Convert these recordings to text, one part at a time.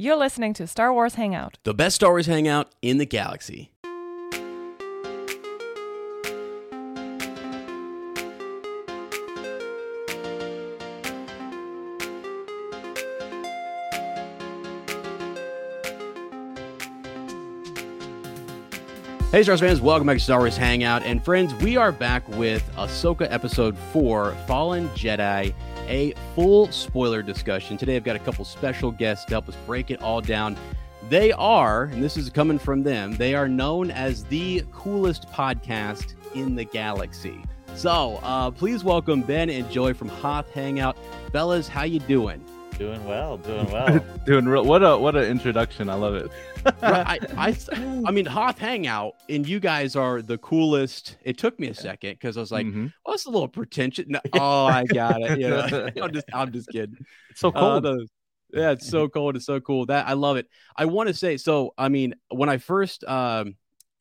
You're listening to Star Wars Hangout. The best Star Wars hangout in the galaxy. Hey, Star Wars fans, welcome back to Star Wars Hangout. And friends, we are back with Ahsoka Episode 4 Fallen Jedi, a full spoiler discussion. Today, I've got a couple special guests to help us break it all down. They are, and this is coming from them, they are known as the coolest podcast in the galaxy. So, uh, please welcome Ben and Joey from Hoth Hangout. Fellas, how you doing? Doing well, doing well. doing real what a what an introduction i love it I, I, I mean, Hoth Hangout, and you guys are the coolest. It took me a second because I was like, Mhm. "Oh, it's a little pretentious." No, oh, I got it. You know, I'm just, I'm just kidding. It's so Uh, cold the- yeah, it's so cold. It's so cool. That I love it. I want to say so. I mean, when I first, um,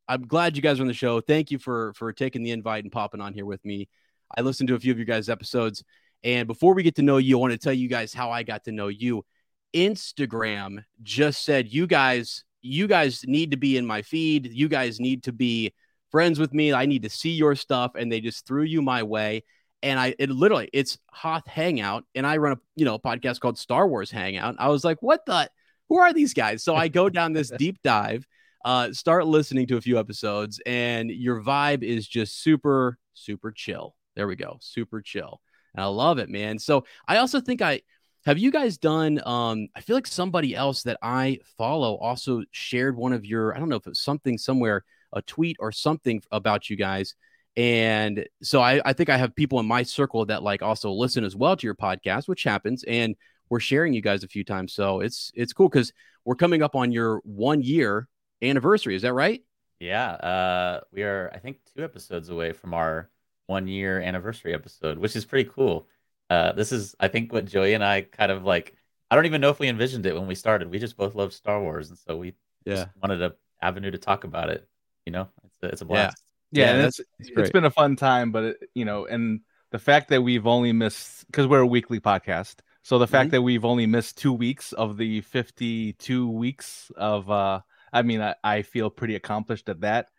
I'm glad you guys are on the show. Thank you for for taking the invite and popping on here with me. I listened to a few of your guys' episodes, and before we get to know you, I want to tell you guys how I got to know you. Instagram just said you guys, you guys need to be in my feed. You guys need to be friends with me. I need to see your stuff, and they just threw you my way and I it literally it's Hoth Hangout, and I run a you know a podcast called Star Wars Hangout. I was like, what the who are these guys? So I go down this deep dive, uh, start listening to a few episodes, and your vibe is just super, super chill. There we go, super chill. I love it, man. So I also think I have you guys done um I feel like somebody else that I follow also shared one of your, I don't know if something somewhere, a tweet or something about you guys and so I, I think I have people in my circle that like also listen as well to your podcast, which happens. And we're sharing you guys a few times. So it's it's cool because we're coming up on your one year anniversary. Is that right? Yeah, uh, we are, I think, two episodes away from our one year anniversary episode, which is pretty cool. Uh, this is, I think, what Joey and I kind of like. I don't even know if we envisioned it when we started. We just both love Star Wars, and so we just wanted an avenue to talk about it. You know, it's a, it's a blast. yeah, Yeah, and that's- it's that's it's great. been a fun time but it, you know and the fact that we've only missed because we're a weekly podcast so the fact Mhm. that we've only missed two weeks of the 52 weeks of uh i mean i, I feel pretty accomplished at that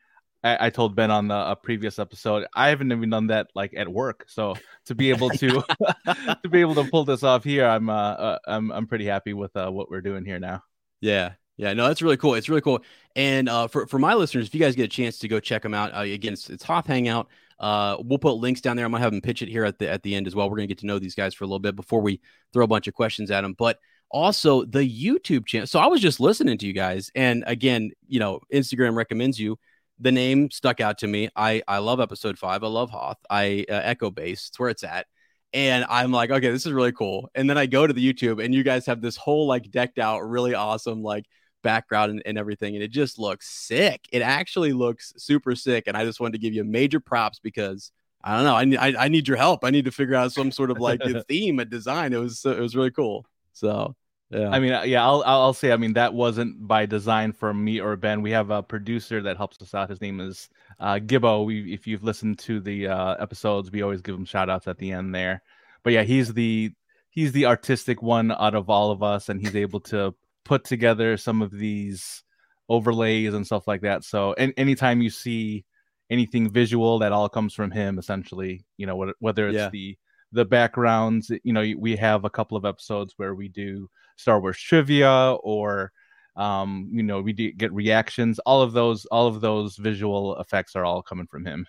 I, I told ben on the a previous episode i haven't even done that like at work so to be able to to be able to pull this off here i'm uh, uh i'm i'm pretty happy with uh, what we're doing here now Yeah. Yeah, no, that's really cool. It's really cool. And uh, for, for my listeners, if you guys get a chance to go check them out, uh, again, it's, it's Hoth Hangout. Uh, we'll put links down there. I'm gonna have them pitch it here at the at the end as well. We're gonna get to know these guys for a little bit before we throw a bunch of questions at them. But also the YouTube channel. So I was just listening to you guys, and again, you know, Instagram recommends you. The name stuck out to me. I I love episode five. I love Hoth. I uh, Echo Base. It's where it's at. And I'm like, okay, this is really cool. And then I go to the YouTube, and you guys have this whole like decked out, really awesome like background and, and everything and it just looks sick it actually looks super sick and i just wanted to give you major props because i don't know i need I, I need your help i need to figure out some sort of like a theme a design it was it was really cool so yeah I mean, uh, yeah, I'll I'll I'll say. I mean, that wasn't by design from me or Ben. We have a producer that helps us out. His name is uh, Gibbo. We, if you've listened to the uh, episodes, we always give him shout outs at the end there. But yeah, he's the he's the artistic one out of all of us, and he's able to put together some of these overlays and stuff like that. So, and anytime you see anything visual, that all comes from him. Essentially, you know, whether, whether it's Yeah. the the backgrounds you know we have a couple of episodes where we do star wars trivia or um you know we get reactions all of those all of those visual effects are all coming from him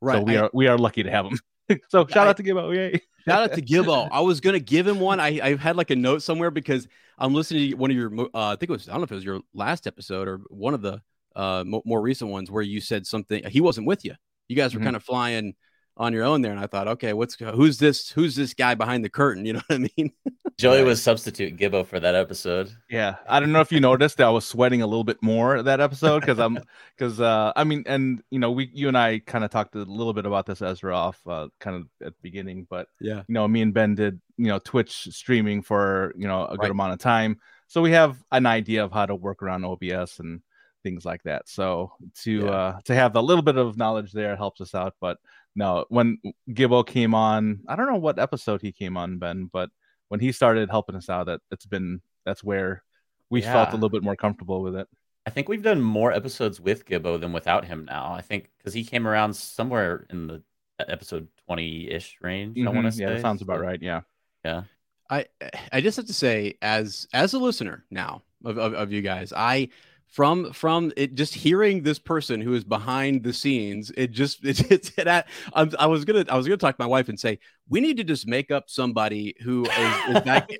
right so we I- are we are lucky to have him so shout I- out to gibbo yay Shout out to Gibbo. I was gonna give him one. I, I had like a note somewhere because I'm listening to one of your. Uh, I think it was. I don't know if it was your last episode or one of the uh mo- more recent ones where you said something. He wasn't with you. You guys were Mhm. kind of flying on your own there, and I thought, okay, what's who's this? Who's this guy behind the curtain? You know what I mean? Joey was substitute Gibbo for that episode. Yeah, I don't know if you noticed that I was sweating a little bit more that episode because I'm because uh I mean and you know we you and I kind of talked a little bit about this Ezra off uh, kind of at the beginning, but Yeah. you know me and Ben did you know Twitch streaming for you know a good Right. amount of time, so we have an idea of how to work around OBS and things like that. So to Yeah. uh to have a little bit of knowledge there helps us out, but no, when Gibbo came on, I don't know what episode he came on, Ben, but when he started helping us out, that it's been that's where we felt a little bit more comfortable with it. I think we've done more episodes with Gibbo than without him now. I think because he came around somewhere in the uh, episode 20 ish range. I want to say. yeah, that sounds about right. Yeah. Yeah. I I just have to say, as as a listener now of, of, of you guys, I from from it just hearing this person who is behind the scenes, it just it, it's it, I'm, I was gonna I was gonna talk to my wife and say we need to just make up somebody who is, is back.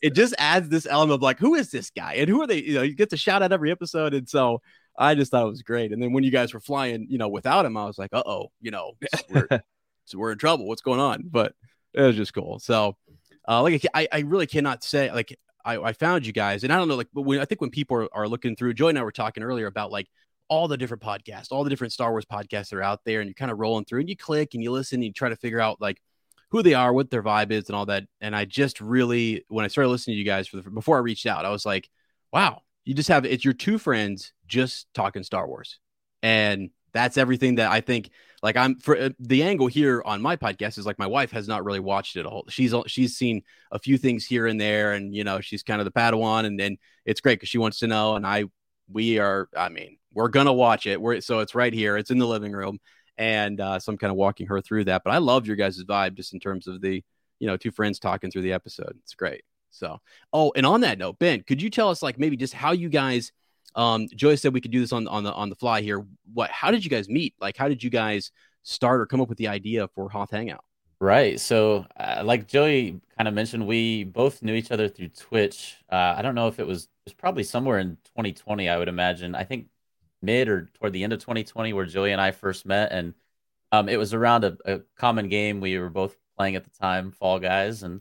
it just adds this element of like who is this guy and who are they? You know, you get to shout out every episode, and so I just thought it was great. And then when you guys were flying, you know, without him, I was like, uh oh, you know, we're, so we're in trouble. What's going on? But it was just cool. So, uh, like I, I really cannot say like I, I found you guys, and I don't know like, but when I think when people are, are looking through, Joey and I were talking earlier about like all the different podcasts, all the different Star Wars podcasts that are out there, and you're kind of rolling through, and you click and you listen, and you try to figure out like who they are, what their vibe is, and all that. And I just really, when I started listening to you guys for the before I reached out, I was like, wow, you just have it's your two friends just talking Star Wars, and that's everything that I think like I'm for uh, the angle here on my podcast is like my wife has not really watched it all. She's she's seen a few things here and there, and you know she's kind of the Padawan, and then it's great because she wants to know, and I we are I mean we're gonna watch it. We're so it's right here, it's in the living room, and uh, so I'm kind of walking her through that. But I love your guys' vibe just in terms of the you know two friends talking through the episode. It's great. So oh, and on that note, Ben, could you tell us like maybe just how you guys um joey said we could do this on on the on the fly here what how did you guys meet like how did you guys start or come up with the idea for hoth hangout Right. So, uh, like Joey kind of mentioned, we both knew each other through Twitch. Uh, I don't know if it was, it was probably somewhere in 2020, I would imagine. I think mid or toward the end of 2020, where Joey and I first met. And um, it was around a, a common game we were both playing at the time, Fall Guys. And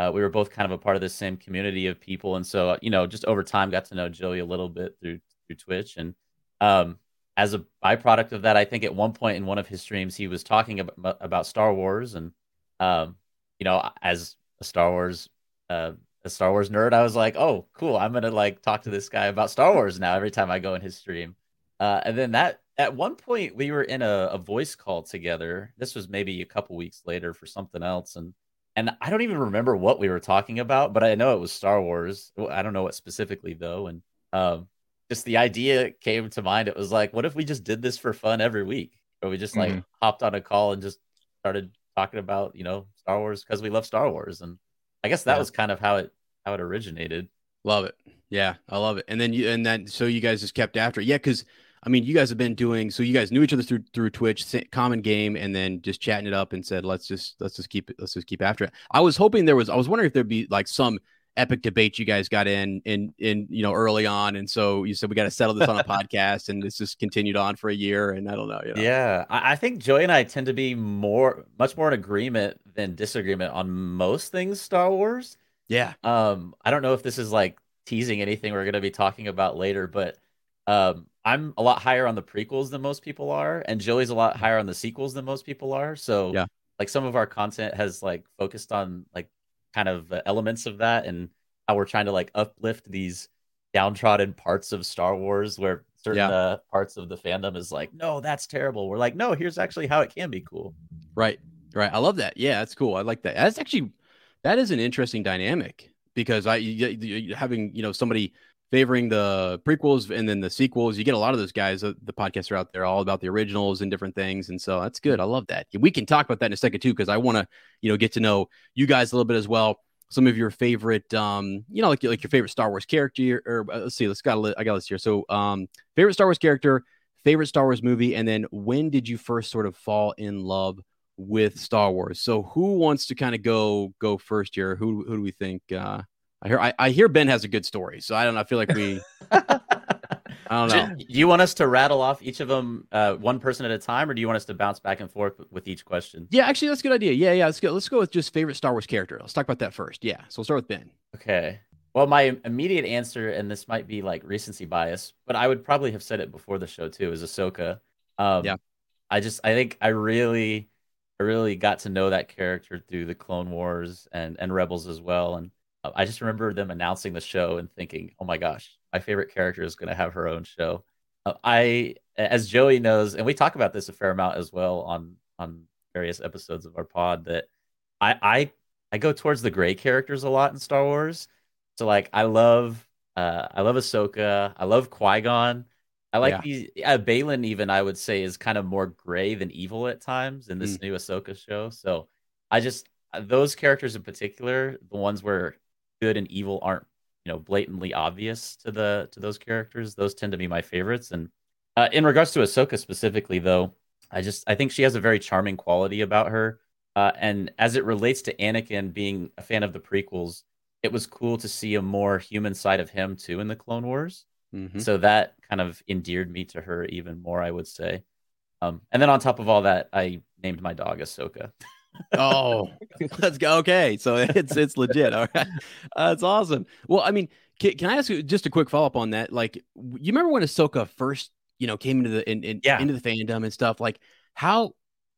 uh, we were both kind of a part of the same community of people. And so, you know, just over time, got to know Joey a little bit through through Twitch. And um, as a byproduct of that, I think at one point in one of his streams, he was talking about, about Star Wars, and um, you know, as a Star Wars, uh, a Star Wars nerd, I was like, oh, cool, I'm gonna like talk to this guy about Star Wars now every time I go in his stream. Uh, and then that at one point we were in a, a voice call together. This was maybe a couple weeks later for something else, and and I don't even remember what we were talking about, but I know it was Star Wars. I don't know what specifically though, and um, just the idea came to mind. It was like, what if we just did this for fun every week? Or we just like Mhm. hopped on a call and just started talking about, you know, Star Wars because we love Star Wars. And I guess that Yeah. was kind of how it how it originated. love it yeah i love it and then you and then so you guys just kept after it yeah because i mean you guys have been doing so you guys knew each other through through twitch common game and then just chatting it up and said let's just let's just keep it let's just keep after it. I was hoping there was i was wondering if there'd be like some epic debate you guys got in in in you know early on and so you said we got to settle this on a podcast and it's just continued on for a year and i don't know you know. Yeah, I, I think Joey and I tend to be more, much more in agreement than disagreement on most things Star Wars. yeah. Um, I don't know if this is like teasing anything we're going to be talking about later, but um, I'm a lot higher on the prequels than most people are, and Joey's a lot higher on the sequels than most people are. So, Yeah. like some of our content has like focused on like kind of uh, elements of that, and how we're trying to like uplift these downtrodden parts of Star Wars where certain Yeah. uh, parts of the fandom is like, no, that's terrible. We're like, no, here's actually how it can be cool. Right. Right. I love that. Yeah, that's cool. I like that. That's actually that is an interesting dynamic because I you, you, you- having you know somebody favoring the prequels and then the sequels. You get a lot of those guys. uh, The podcasts are out there all about the originals and different things, and so that's good. I love that. We can talk about that in a second too because I want to you know get to know you guys a little bit as well. Some of your favorite, um, you know, like like your favorite Star Wars character, or, uh, let's see, let's got I got this here. So, um, favorite Star Wars character, favorite Star Wars movie, and then when did you first sort of fall in love with Star Wars. So who wants to kind of go go first here? Who who do we think? Uh, I hear I, I hear Ben has a good story, so I don't know. I feel like we I don't know. Do you want us to rattle off each of them uh, one person at a time, or do you want us to bounce back and forth with, with each question? Yeah, actually, that's a good idea. Yeah, yeah. Let's go. Let's go with just favorite Star Wars character. Let's talk about that first. Yeah. So we'll start with Ben. Okay. Well, my immediate answer, and this might be like recency bias, but I would probably have said it before the show too, is Ahsoka. Um, Yeah. I just, I think I really, I really got to know that character through the Clone Wars and and Rebels as well, and uh, I just remember them announcing the show and thinking, oh my gosh, my favorite character is going to have her own show. Uh, I, as Joey knows, and we talk about this a fair amount as well on on various episodes of our pod, that I I I go towards the gray characters a lot in Star Wars. So like I love uh I love Ahsoka, I love Qui-Gon. I like Yeah. these uh, Baylan even I would say is kind of more gray than evil at times in this new Ahsoka show. So I just uh, those characters in particular, the ones where good and evil aren't, you know, blatantly obvious to the to those characters, those tend to be my favorites. And uh, in regards to Ahsoka specifically though, I just I think she has a very charming quality about her. Uh, and as it relates to Anakin being a fan of the prequels, it was cool to see a more human side of him too in the Clone Wars. Mhm. So that kind of endeared me to her even more, I would say. Um, and then on top of all that, I named my dog Ahsoka. Oh, let's go. Okay, so it's it's legit. All right, uh, that's awesome. Well, I mean, can, can I ask you just a quick follow up on that? Like, you remember when Ahsoka first, you know, came into the in, in, Yeah. into the fandom and stuff? Like, how,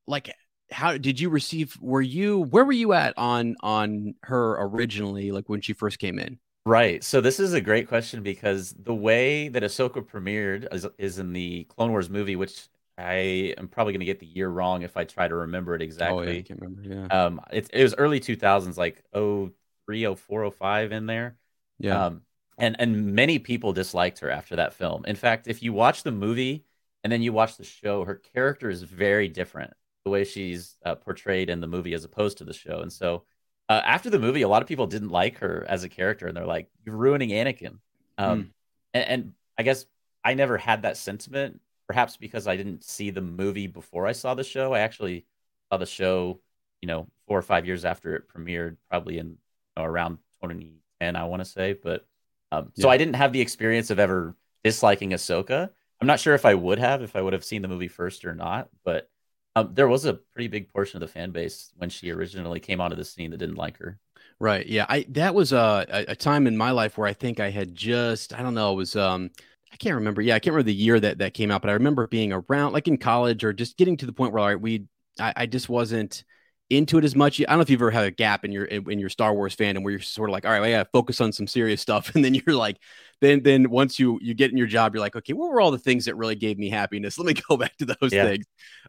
like, how did you receive? Were you where were you at on on her originally? Like when she first came in? Right. So this is a great question because the way that Ahsoka premiered is, is in the Clone Wars movie, which I am probably going to get the year wrong if I try to remember it exactly. Oh, yeah, I can't remember. Yeah, Um, it, it was early 2000s, like 03, 04, 05 in there. yeah, Um, and and many people disliked her after that film. In fact, if you watch the movie and then you watch the show, her character is very different the way she's uh, portrayed in the movie as opposed to the show. And so, uh, after the movie, a lot of people didn't like her as a character, and they're like, "You're ruining Anakin." Um, and, and I guess I never had that sentiment, perhaps because I didn't see the movie before I saw the show. I actually saw the show, you know, four or five years after it premiered, probably in you know, around 2010, I want to say. But um, so I didn't have the experience of ever disliking Ahsoka. I'm not sure if I would have if I would have seen the movie first or not, but um, there was a pretty big portion of the fan base when she originally came onto the scene that didn't like her. Right. Yeah. I that was a, a a time in my life where I think I had just I don't know it was um I can't remember. Yeah, I can't remember the year that that came out, but I remember being around like in college or just getting to the point where all right, we I, I just wasn't into it as much. I don't know if you've ever had a gap in your in your Star Wars fandom where you're sort of like, all right, well, I gotta focus on some serious stuff, and then you're like, then then once you you get in your job, you're like, okay, what were all the things that really gave me happiness? Let me go back to those Yeah. things,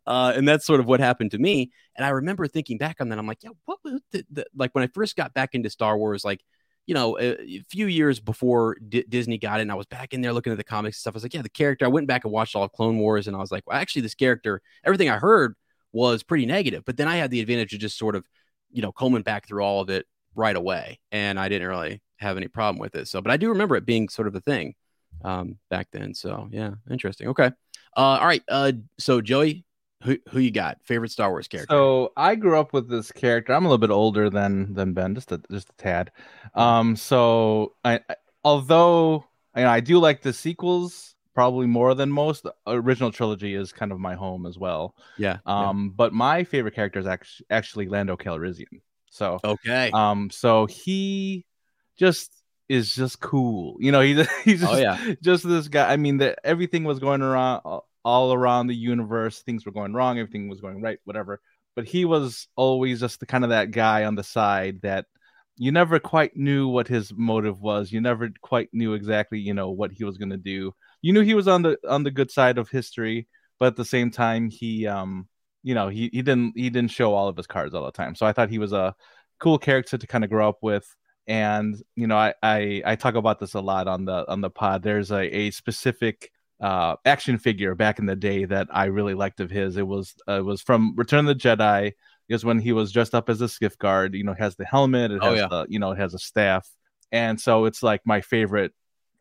uh, and that's sort of what happened to me. And I remember thinking back on that, I'm like, yeah, what was the, the like when I first got back into Star Wars, like. You know, a, few years before D- Disney got and I was back in there looking at the comics and stuff. I was like, yeah, the character. I went back and watched all of Clone Wars, and I was like, well, actually, this character, everything I heard was pretty negative. But then I had the advantage of just sort of, you know, combing back through all of it right away, and I didn't really have any problem with it. So, but I do remember it being sort of a thing um, back then. So, yeah, interesting. Okay, uh, all right. Uh, so Joey, who who you got? Favorite Star Wars character? So I grew up with this character. I'm a little bit older than than Ben, just a just a tad. Um, so I, I although you know, I do like the sequels probably more than most. The original trilogy is kind of my home as well. yeah. yeah. Um, but my favorite character is actually actually Lando Calrissian. So Okay. um, so he just is just cool. You know, he's he's just, oh yeah. just this guy. I mean, that everything was going around all around the universe. Things were going wrong. Everything was going right. Whatever. But he was always just the kind of that guy on the side that you never quite knew what his motive was. You never quite knew exactly, you know, what he was going to do. You knew he was on the on the good side of history, but at the same time, he um, you know, he he didn't he didn't show all of his cards all the time. So I thought he was a cool character to kind of grow up with and you know I, I i talk about this a lot on the on the pod there's a, a specific uh action figure back in the day that i really liked of his. It was uh, it was from return of the jedi. Because when he was dressed up as a skiff guard you know has the helmet it Oh, has yeah. the you know it has a staff. And so it's like my favorite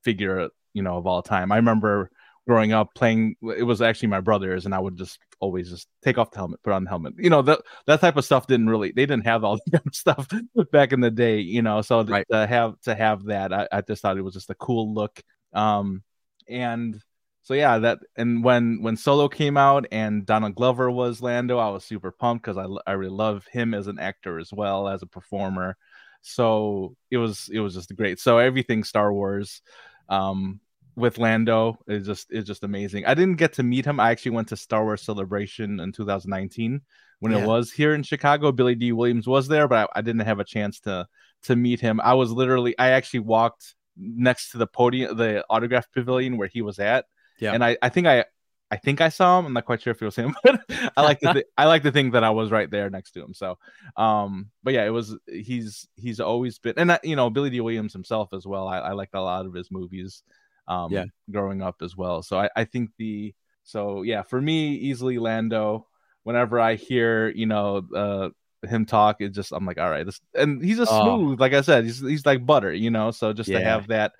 figure you know of all time. I remember growing up playing it was actually my brother's and i would just always just take off the helmet put on the helmet. You know that that type of stuff didn't really they didn't have all that stuff back in the day you know so Right. to have to have that I, I just thought it was just a cool look. Um and so yeah, that and when when Solo came out and Donald Glover was Lando, I was super pumped because I I really love him as an actor as well as a performer. So it was it was just great. So everything Star Wars, um, with Lando is just is just amazing. I didn't get to meet him. I actually went to Star Wars Celebration in 2019 when Yeah. it was here in Chicago. Billy Dee Williams was there, but I, I didn't have a chance to to meet him. I was literally I actually walked next to the podium, the autograph pavilion where he was at. Yeah. And I I think I I think I saw him. I'm not quite sure if it was him, but I like to th- I like to think that I was right there next to him. So, um, but yeah, it was he's he's always been, and I, you know Billy Dee Williams himself as well. I, I liked a lot of his movies, um, Yeah. growing up as well. So I I think the so yeah for me easily Lando. Whenever I hear you know uh him talk, it just I'm like all right, this and he's just Oh. smooth. Like I said, he's he's like butter, you know. So just to have that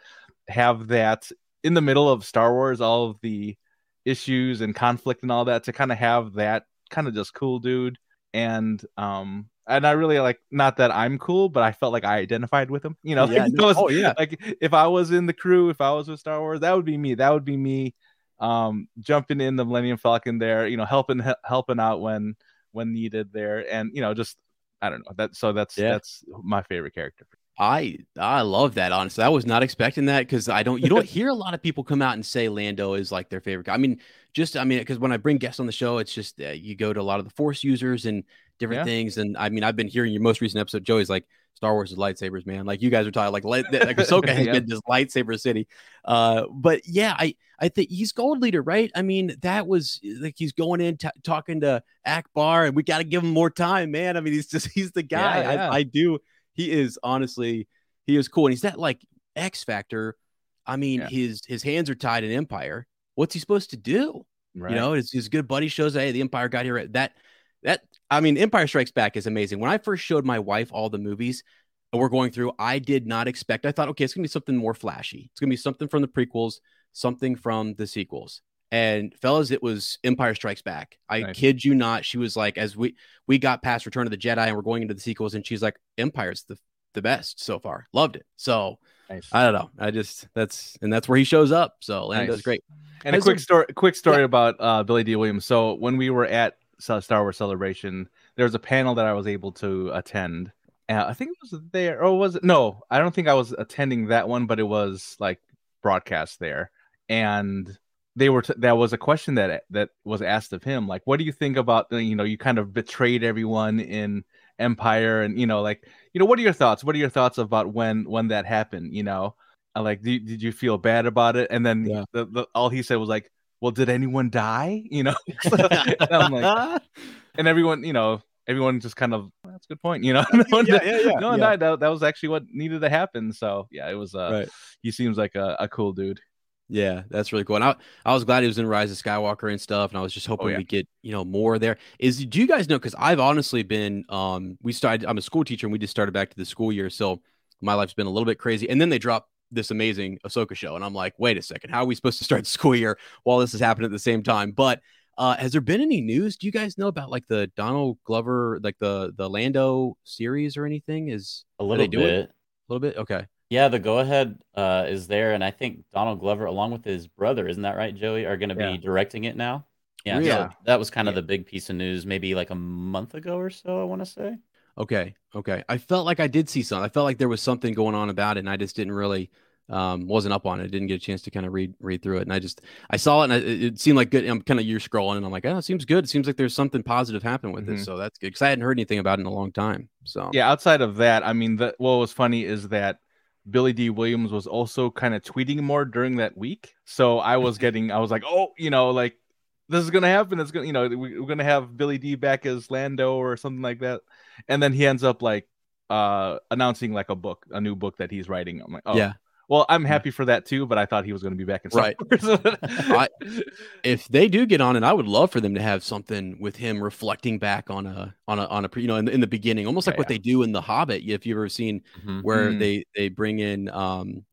have that in the middle of Star Wars, all of the issues and conflict and all that to kind of have that kind of just cool dude and um and I really like not that I'm cool, but I felt like I identified with him. You know, Yeah, like, no- those- oh, yeah. like if I was in the crew, if I was with Star Wars, that would be me. That would be me um jumping in the Millennium Falcon there, you know, helping he- helping out when when needed there and you know just I don't know. That so that's Yeah. that's my favorite character. I I love that honestly. I was not expecting that because I don't you don't hear a lot of people come out and say Lando is like their favorite guy. I mean, just I mean because when I bring guests on the show, it's just uh, you go to a lot of the Force users and different Yeah. things. And I mean, I've been hearing your most recent episode. Joey's like Star Wars is lightsabers, man. Like you guys are talking like light, like Ahsoka has Yeah. been this lightsaber city. Uh, but yeah, I I think he's gold leader, right? I mean, that was like he's going in t- talking to Ackbar, and we got to give him more time, man. I mean, he's just he's the guy. Yeah, yeah. I, I do. He is honestly he is cool, and he's that like X factor. I mean, Yeah. his his hands are tied in Empire. What's he supposed to do? Right. You know, his, his good buddy shows, hey, the Empire got here. That that I mean, Empire Strikes Back is amazing. When I first showed my wife all the movies that we're going through, I did not expect. I thought, okay, it's gonna be something more flashy. It's gonna be something from the prequels, something from the sequels. And fellas, it was Empire Strikes Back. I Nice. kid you not. She was like, as we we got past Return of the Jedi and we're going into the sequels, and she's like, Empire's the the best so far. Loved it. So Nice. I don't know. I just that's and that's where he shows up. So Nice. great. And a quick story, quick story Yeah. about uh, Billy Dee Williams. So when we were at Star Wars Celebration, there was a panel that I was able to attend. Uh, I think it was there, or was it? No, I don't think I was attending that one, but it was like broadcast there, and they were. T- that was a question that that was asked of him, like, "What do you think about the- you know you kind of betrayed everyone in Empire, and you know like you know what are your thoughts? What are your thoughts about when when that happened? You know." I like, did, did you feel bad about it? And then Yeah. the, the, all he said was like, well, did anyone die? You know, and like, and everyone, you know, everyone just kind of, that's a good point. You know, no one, yeah, yeah, yeah, no one died. That, that was actually what needed to happen. So yeah, it was, uh, Right. he seems like a, a cool dude. Yeah, that's really cool. And I, I was glad he was in Rise of Skywalker and stuff. And I was just hoping Oh, yeah. we get, you know, more there. Is do you guys know? Because I've honestly been um we started I'm a school teacher and we just started back to the school year. So my life's been a little bit crazy. And then they dropped this amazing Ahsoka show. And I'm like, wait a second, how are we supposed to start the school year while this is happening at the same time? But uh has there been any news? Do you guys know about like the Donald Glover, like the the Lando series or anything? Is A little bit. a little bit? Okay. Yeah, the go ahead uh, is there, and I think Donald Glover, along with his brother, isn't that right, Joey, are going to be Yeah. directing it now. Yeah, Really? so that was kind of Yeah. the big piece of news, maybe like a month ago or so. I want to say. Okay. Okay. I felt like I did see something. I felt like there was something going on about it, and I just didn't really um wasn't up on it. Didn't get a chance to kind of read read through it, and I just I saw it, and I, it it seemed like good. I'm kind of you're scrolling, and I'm like, oh, it seems good. It seems like there's something positive happening with Mhm. this, so that's good because I hadn't heard anything about it in a long time. So Yeah. Outside of that, I mean, the, what was funny is that Billy Dee Williams was also kind of tweeting more during that week. So I was getting, I was like, oh, you know, like this is gonna happen. It's gonna, you know, we, we're gonna have Billy D back as Lando or something like that. And then he ends up like uh announcing like a book, a new book that he's writing. I'm like, oh, yeah, Well, I'm happy for that too, but I thought he was gonna be back in Star Right. Wars. I- if they do get on it, I would love for them to have something with him reflecting back on a on a on a you know in the, in the beginning, almost like Yeah, what they do in the Hobbit. If you've ever seen Mhm. where Mm. they they bring in um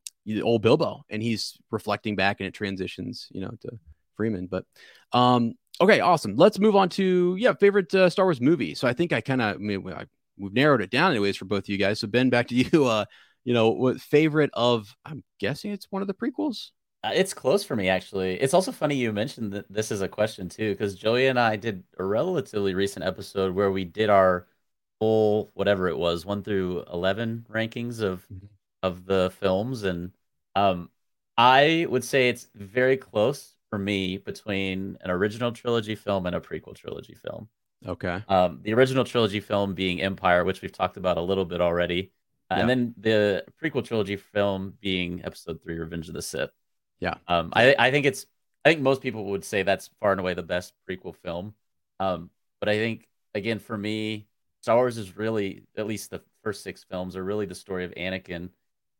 old Bilbo and he's reflecting back and it transitions you know to Freeman. But um okay, awesome. Let's move on to yeah favorite uh, Star Wars movie. So I think I kind of I mean, I, we've narrowed it down anyways for both of you guys. So Ben, back to you. Uh, you know what favorite of? I'm guessing it's one of the prequels. Uh, It's close for me, actually. It's also funny you mentioned that this is a question too, because Joey and I did a relatively recent episode where we did our full whatever it was, one through eleven rankings of Mhm. of the films, and um, I would say it's very close for me between an original trilogy film and a prequel trilogy film. Okay. Um, the original trilogy film being Empire, which we've talked about a little bit already, uh, Yeah. and then the prequel trilogy film being Episode Three: Revenge of the Sith. Yeah. Um, I I think it's I think most people would say that's far and away the best prequel film. Um, but I think again for me, Star Wars is really at least the first six films are really the story of Anakin,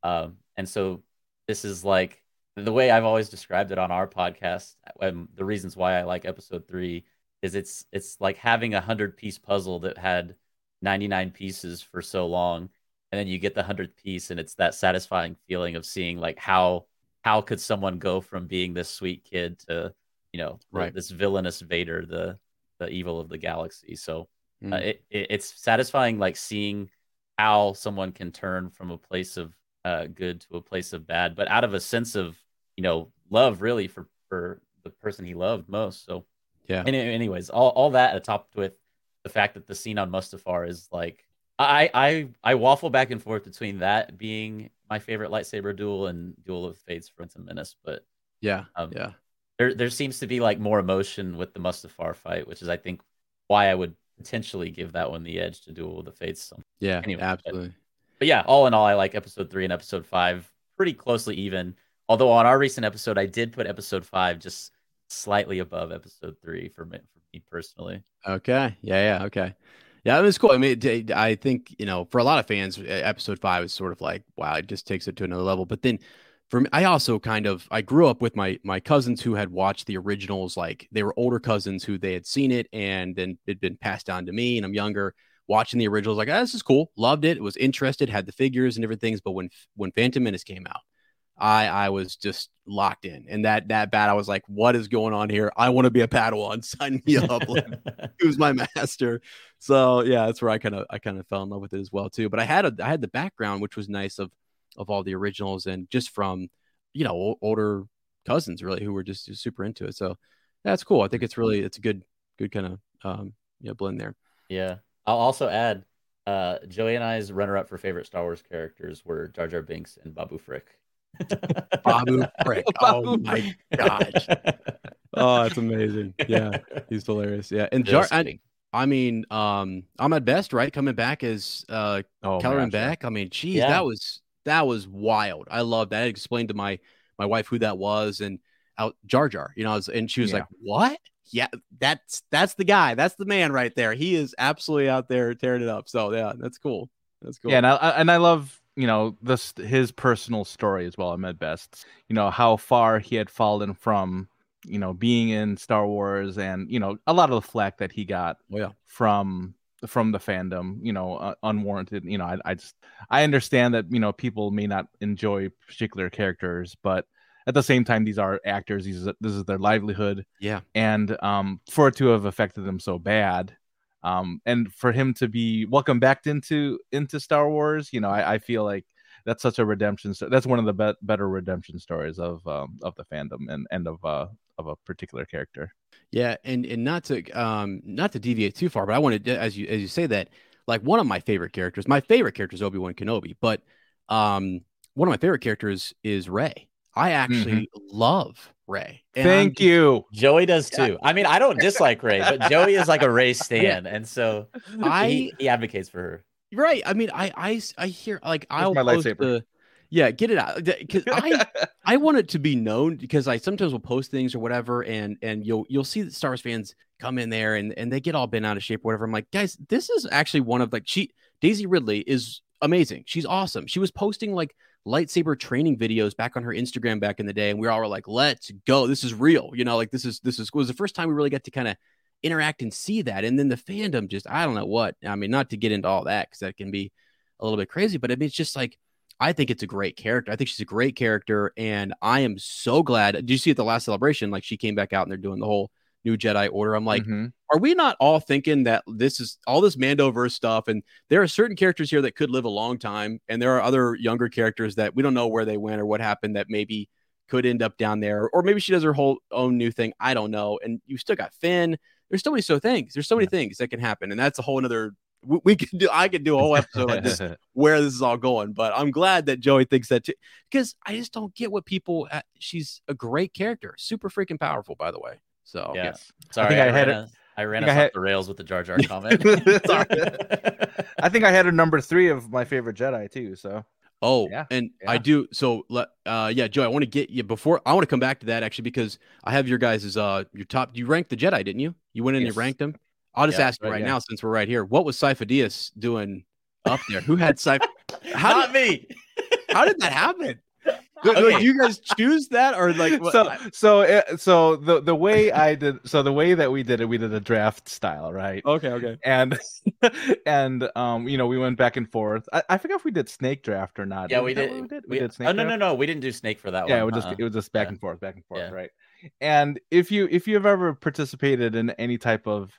um, and so this is like the way I've always described it on our podcast. Um, the reasons why I like Episode Three is it's it's like having a hundred piece puzzle that had 99 pieces for so long and then you get the hundredth piece and it's that satisfying feeling of seeing like how how could someone go from being this sweet kid to you know Right. this villainous vader the the evil of the galaxy so uh, Mm. it, it it's satisfying like seeing how someone can turn from a place of uh, good to a place of bad but out of a sense of you know love really for for the person he loved most so Yeah. any, anyways all, all that topped with the fact that the scene on mustafar is like I, I i waffle back and forth between that being my favorite lightsaber duel and duel of fates phantom menace but Yeah. um, yeah. there there seems to be like more emotion with the Mustafar fight, which is I think why I would potentially give that one the edge to Duel of the Fates. So, Yeah. anyway, absolutely. but yeah, all in all, I like episode three and episode five pretty closely even. Although on our recent episode, I did put episode five just slightly above episode three for me, for me personally. Okay. Yeah. Yeah. Okay. Yeah, it was cool. I mean, I think you know, for a lot of fans, episode five is sort of like, wow, it just takes it to another level. But then, for me, I also kind of I grew up with my my cousins who had watched the originals. Like they were older cousins who they had seen it, and then it'd been passed down to me, and I'm younger watching the originals. Like, ah, this is cool, loved it, was interested, had the figures and different things. But when when Phantom Menace came out, I I was just locked in, and that that bad, I was like, what is going on here? I want to be a Padawan. Sign me up. Like, who's my master. So yeah, that's where I kind of I kind of fell in love with it as well too. But I had a I had the background which was nice of of all the originals and just from you know older cousins really who were just, just super into it. So that's cool. I think it's really it's a good good kind of um you know blend there. yeah, I'll also add uh, Joey and I's runner-up for favorite Star Wars characters were Jar Jar Binks and Babu Frick. Babu Frick. Oh Babu my gosh. Oh, that's amazing. Yeah, he's hilarious. Yeah, and Jar. I. I mean, um, Ahmed Best, right, coming back as uh Oh, my Kellerman gosh, back. I mean, geez, Yeah. that was that was wild. I love that. I explained to my my wife who that was and out Jar Jar, you know, I was- and she was Yeah. like, "What? Yeah, that's that's the guy. That's the man right there. He is absolutely out there tearing it up." So yeah, that's cool. That's cool. Yeah, and I- and I love you know this his personal story as well. at Best, you know how far he had fallen from you know being in Star Wars and you know a lot of the flack that he got Oh, yeah. from from the fandom, you know, uh, unwarranted. You know, I I just I understand that you know people may not enjoy particular characters, but at the same time, these are actors. These this is their livelihood yeah, and um, for it to have affected them so bad, um, and for him to be welcomed back into into Star Wars, you know, I, I feel like that's such a redemption. That's one of the bet better redemption stories of um, of the fandom and and of uh, of a particular character. yeah, and and not to um not to deviate too far, but I wanted as you as you say that, like one of my favorite characters, my favorite character is Obi Wan Kenobi, but um one of my favorite characters is Rey. I mm-hmm. actually love Rey. And I'm Thank you. Joey does too. I mean, I don't dislike Rey, but Joey is like a Rey stan, and so I he, he advocates for her. right. I mean, I I I hear like I'll my post lightsaber. the yeah, get it out because I I want it to be known because I sometimes will post things or whatever, and and you'll you'll see that Star Wars fans come in there and and they get all bent out of shape, or whatever. I'm like, guys, this is actually one of like she Daisy Ridley is amazing. She's awesome. She was posting like lightsaber training videos back on her Instagram back in the day, and we all were like, let's go. This is real. You know, like this is this is was the first time we really got to kind of interact and see that. And then the fandom just I don't know what. I mean, not to get into all that because that can be a little bit crazy, but I mean, it's just like I think it's a great character. I think she's a great character, and I am so glad. Did you see at the last celebration? Like she came back out and they're doing the whole new Jedi Order. I'm like, Mhm. are we not all thinking that this is all this Mandoverse stuff? And there are certain characters here that could live a long time, and there are other younger characters that we don't know where they went or what happened that maybe could end up down there, or maybe she does her whole own new thing. I don't know. And you still got Finn. There's so many so things. There's so many things that can happen, and that's a whole another. We, we could do. I could do a whole episode on just where this is all going. But I'm glad that Joey thinks that too, because I just don't get what people. Uh, she's a great character, super freaking powerful, by the way. So Yeah. Yes. Sorry, think I, I had ran, it- us- I ran think us I off the rails with the Jar Jar comment. I think I had a number three of my favorite Jedi too. So Oh, Yeah, and I do. So, le- uh, yeah, Joe, I want to get you before. I want to come back to that actually because I have your guys' uh your top. You ranked the Jedi, didn't you? You went in Yes. and ranked them. I'll just Yeah, ask you right, right yeah. now since we're right here. What was Sifo-Dyas doing up there? Who had Saifa? How Not me. How did that happen? Did, Okay. like, you guys choose that or like what? so so uh, so the the way I did so the way that we did it we did a draft style right okay, okay. and and um you know we went back and forth I, I forgot if we did snake draft or not Yeah, Is we did. we did We, did snake oh no, no, draft? no. We didn't do Snake for that one. yeah it one. was just uh-uh. it was just back Yeah. and forth back and forth Yeah. right and if you if you've ever participated in any type of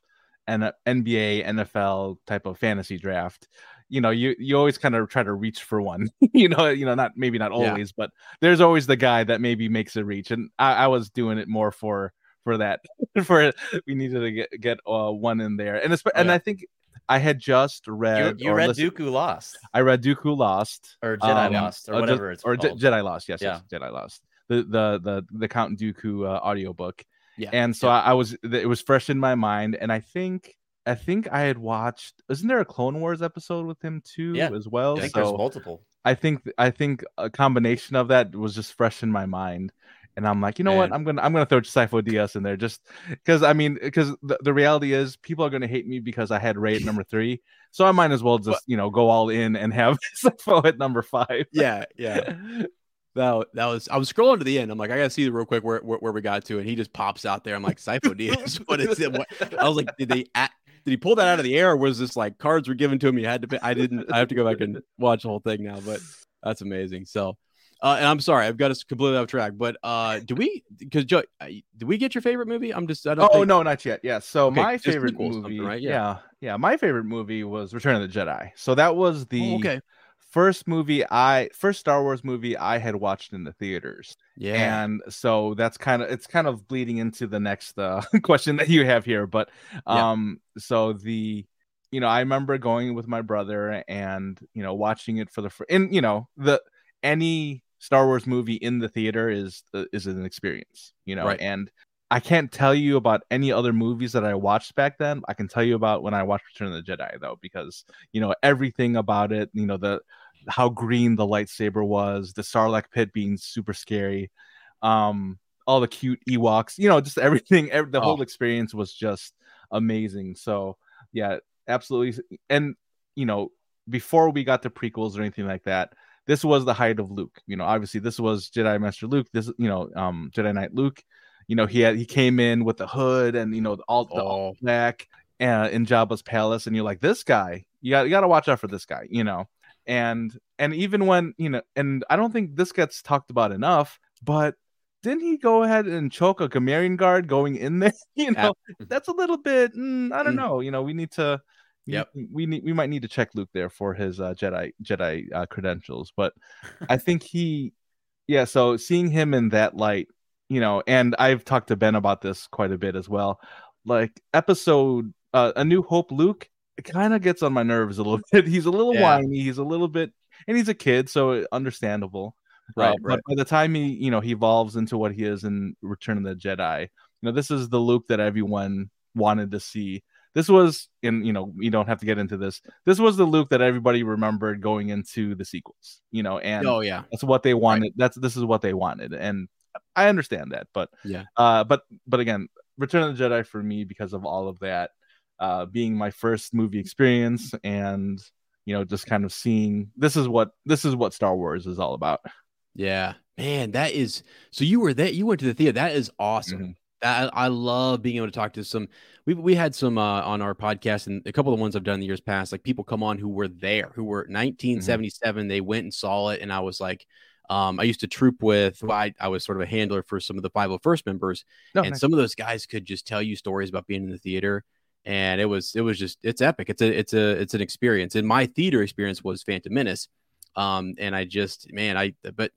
an NBA NFL type of fantasy draft you know you you always kind of try to reach for one you know you know not maybe not Yeah. always but there's always the guy that maybe makes a reach and I, I was doing it more for for that for we needed to get get uh, one in there and espe- and yeah. I think I had just read you or read listened- Dooku Lost I read Dooku Lost or Jedi um, Lost or uh, whatever Je- it's or called. Jedi Lost. Yes, Yeah. yes, Jedi Lost. The the the the Count Dooku uh, audiobook. Yeah, And so yeah. I, I was it was fresh in my mind, and I think I think I had watched. Isn't there a Clone Wars episode with him too Yeah. as well? I think there's multiple. I think I think a combination of that was just fresh in my mind. And I'm like, you know what? I'm gonna I'm gonna throw Sifo-Dyas in there just because I mean because the, the reality is people are gonna hate me because I had Rey at number three, so I might as well just you know go all in and have Sifo at number five. yeah, yeah. That, that was I was scrolling to the end. I'm like, I gotta see real quick where, where, where we got to, and he just pops out there. I'm like, Sifo Dyas. What is it? What? I was like, did they at, did he pull that out of the air, or was this like cards were given to him? You had to. Pay? I didn't. I have to go back and watch the whole thing now, but that's amazing. So, uh, and I'm sorry, I've got us completely off track. But uh, do we? Because Joe, uh, did we get your favorite movie? I'm just. I don't. Oh think, no, not yet. Yeah. So Okay, my favorite movie, right? Yeah. Yeah. yeah, My favorite movie was Return of the Jedi. So that was the Oh, okay. First movie I first Star Wars movie I had watched in the theaters. Yeah. And so that's kind of it's kind of bleeding into the next uh, question that you have here. But Yeah. um so the you know, I remember going with my brother and you know watching it for the fir- and you know, the any Star Wars movie in the theater is uh, is an experience, you know, Right. and I can't tell you about any other movies that I watched back then. I can tell you about when I watched Return of the Jedi though, because you know everything about it. You know the how green the lightsaber was, the Sarlacc pit being super scary, um, all the cute Ewoks. You know, just everything. Every, the Oh. whole experience was just amazing. So yeah, absolutely. And you know, before we got to prequels or anything like that, this was the height of Luke. You know, obviously this was Jedi Master Luke. This, you know, um, Jedi Knight Luke. You know, he had he came in with the hood and you know all the all Oh. black uh, in Jabba's palace, and you're like, this guy, you got you got to watch out for this guy. You know, and and even when you know, and I don't think this gets talked about enough, but didn't he go ahead and choke a Gamorrean guard going in there? You know, that's a little bit. Mm, I don't Mm. know. You know, we need to. we- Yep. We need. We might need to check Luke there for his uh, Jedi Jedi uh, credentials, but I think he, yeah. So seeing him in that light, you know, and I've talked to Ben about this quite a bit as well. Like episode, uh, A New Hope, Luke, it kind of gets on my nerves a little bit. He's a little Yeah. whiny. He's a little bit, and he's a kid, so understandable. Uh, Right, but by the time he, you know, he evolves into what he is in Return of the Jedi, you know, this is the Luke that everyone wanted to see. This was, and you know, you don't have to get into this. This was the Luke that everybody remembered going into the sequels, you know, and oh yeah. that's what they wanted. That's this is what they wanted, and I understand that. But Yeah. uh, but but again, Return of the Jedi for me because of all of that, uh, being my first movie experience, and you know, just kind of seeing this is what this is what Star Wars is all about. Yeah, man, that is. So you were there. You went to the theater. That is awesome. Mhm. That I love being able to talk to some. We we had some uh, on our podcast, and a couple of the ones I've done in the years past. Like people come on who were there, who were 1977. They went and saw it, and I was like, um, I used to troop with. Well, I I was sort of a handler for some of the 501st members, No, and nice. some of those guys could just tell you stories about being in the theater and it was it was just it's epic it's a it's a it's an experience and my theater experience was phantom menace um and i just man i but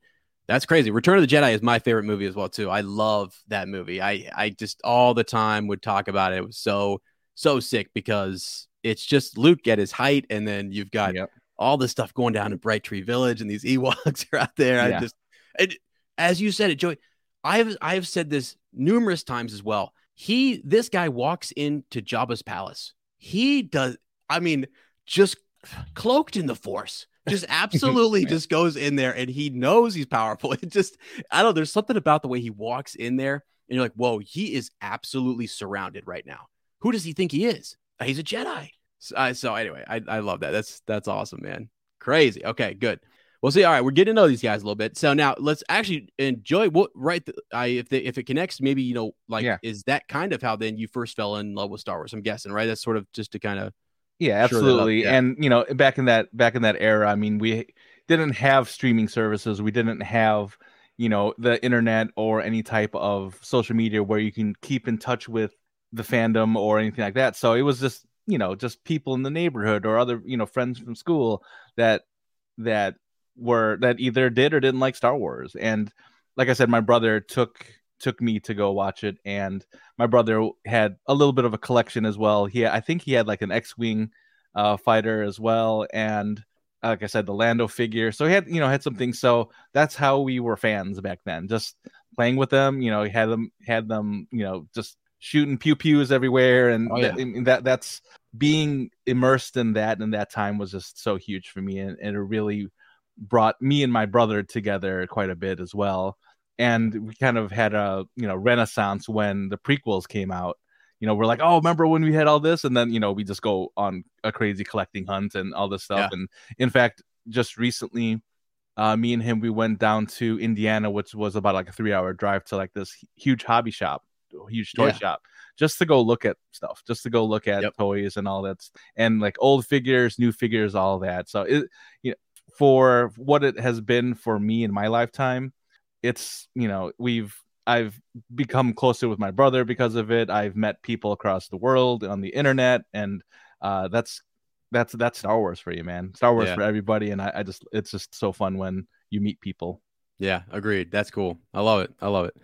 That's crazy. Return of the Jedi is my favorite movie as well too. I love that movie. I I just all the time would talk about it. It was so so sick because it's just Luke at his height, and then you've got Yep. All this stuff going down in Bright Tree Village, and these Ewoks are out there. I just, it, as you said it, Joey. I've I've said this numerous times as well. He this guy walks into Jabba's palace. He does. I mean, just cloaked in the Force. Just absolutely just goes in there and he knows he's powerful. It just I don't know. There's something about the way he walks in there, and you're like, whoa, he is absolutely surrounded right now. Who does he think he is? He's a Jedi. So, uh, so anyway, I, I love that. That's that's awesome, man. Crazy. Okay, good. We'll see. All right, we're getting to know these guys a little bit. So now let's actually enjoy what right. th- I if they, if it connects, maybe you know, like, Yeah. is that kind of how then you first fell in love with Star Wars? I'm guessing, right? That's sort of just to kind of Yeah, Sure, they love- absolutely. And you know, back in that back in that era, I mean, we didn't have streaming services. We didn't have, you know, the internet or any type of social media where you can keep in touch with the fandom or anything like that. So it was just, you know, just people in the neighborhood or other, you know, friends from school that that were that either did or didn't like Star Wars. And like I said, my brother took took me to go watch it and my brother had a little bit of a collection as well. He I think he had like an X-wing uh, fighter as well, and like I said, the Lando figure. So he had you know had some things. So that's how we were fans back then. Just playing with them. You know, had them had them. You know, just shooting pew pews everywhere, and Oh, yeah. that, and that that's being immersed in that and that time was just so huge for me, and, and it really brought me and my brother together quite a bit as well. And we kind of had a you know renaissance when the prequels came out. You know we're like oh remember when we had all this? And then you know we just go on a crazy collecting hunt and all this stuff. And in fact just recently uh, me and him we went down to indiana which was about like a three hour drive to like this huge hobby shop huge toy Yeah. shop just to go look at stuff just to go look at Yep. toys and all that and like old figures new figures all that so it you know for what it has been for me in my lifetime it's you know we've i've become closer with my brother because of it i've met people across the world on the internet and uh that's that's that's star wars for you man star wars Yeah. for everybody and I, I just it's just so fun when you meet people Yeah, agreed. That's cool. I love it. I love it.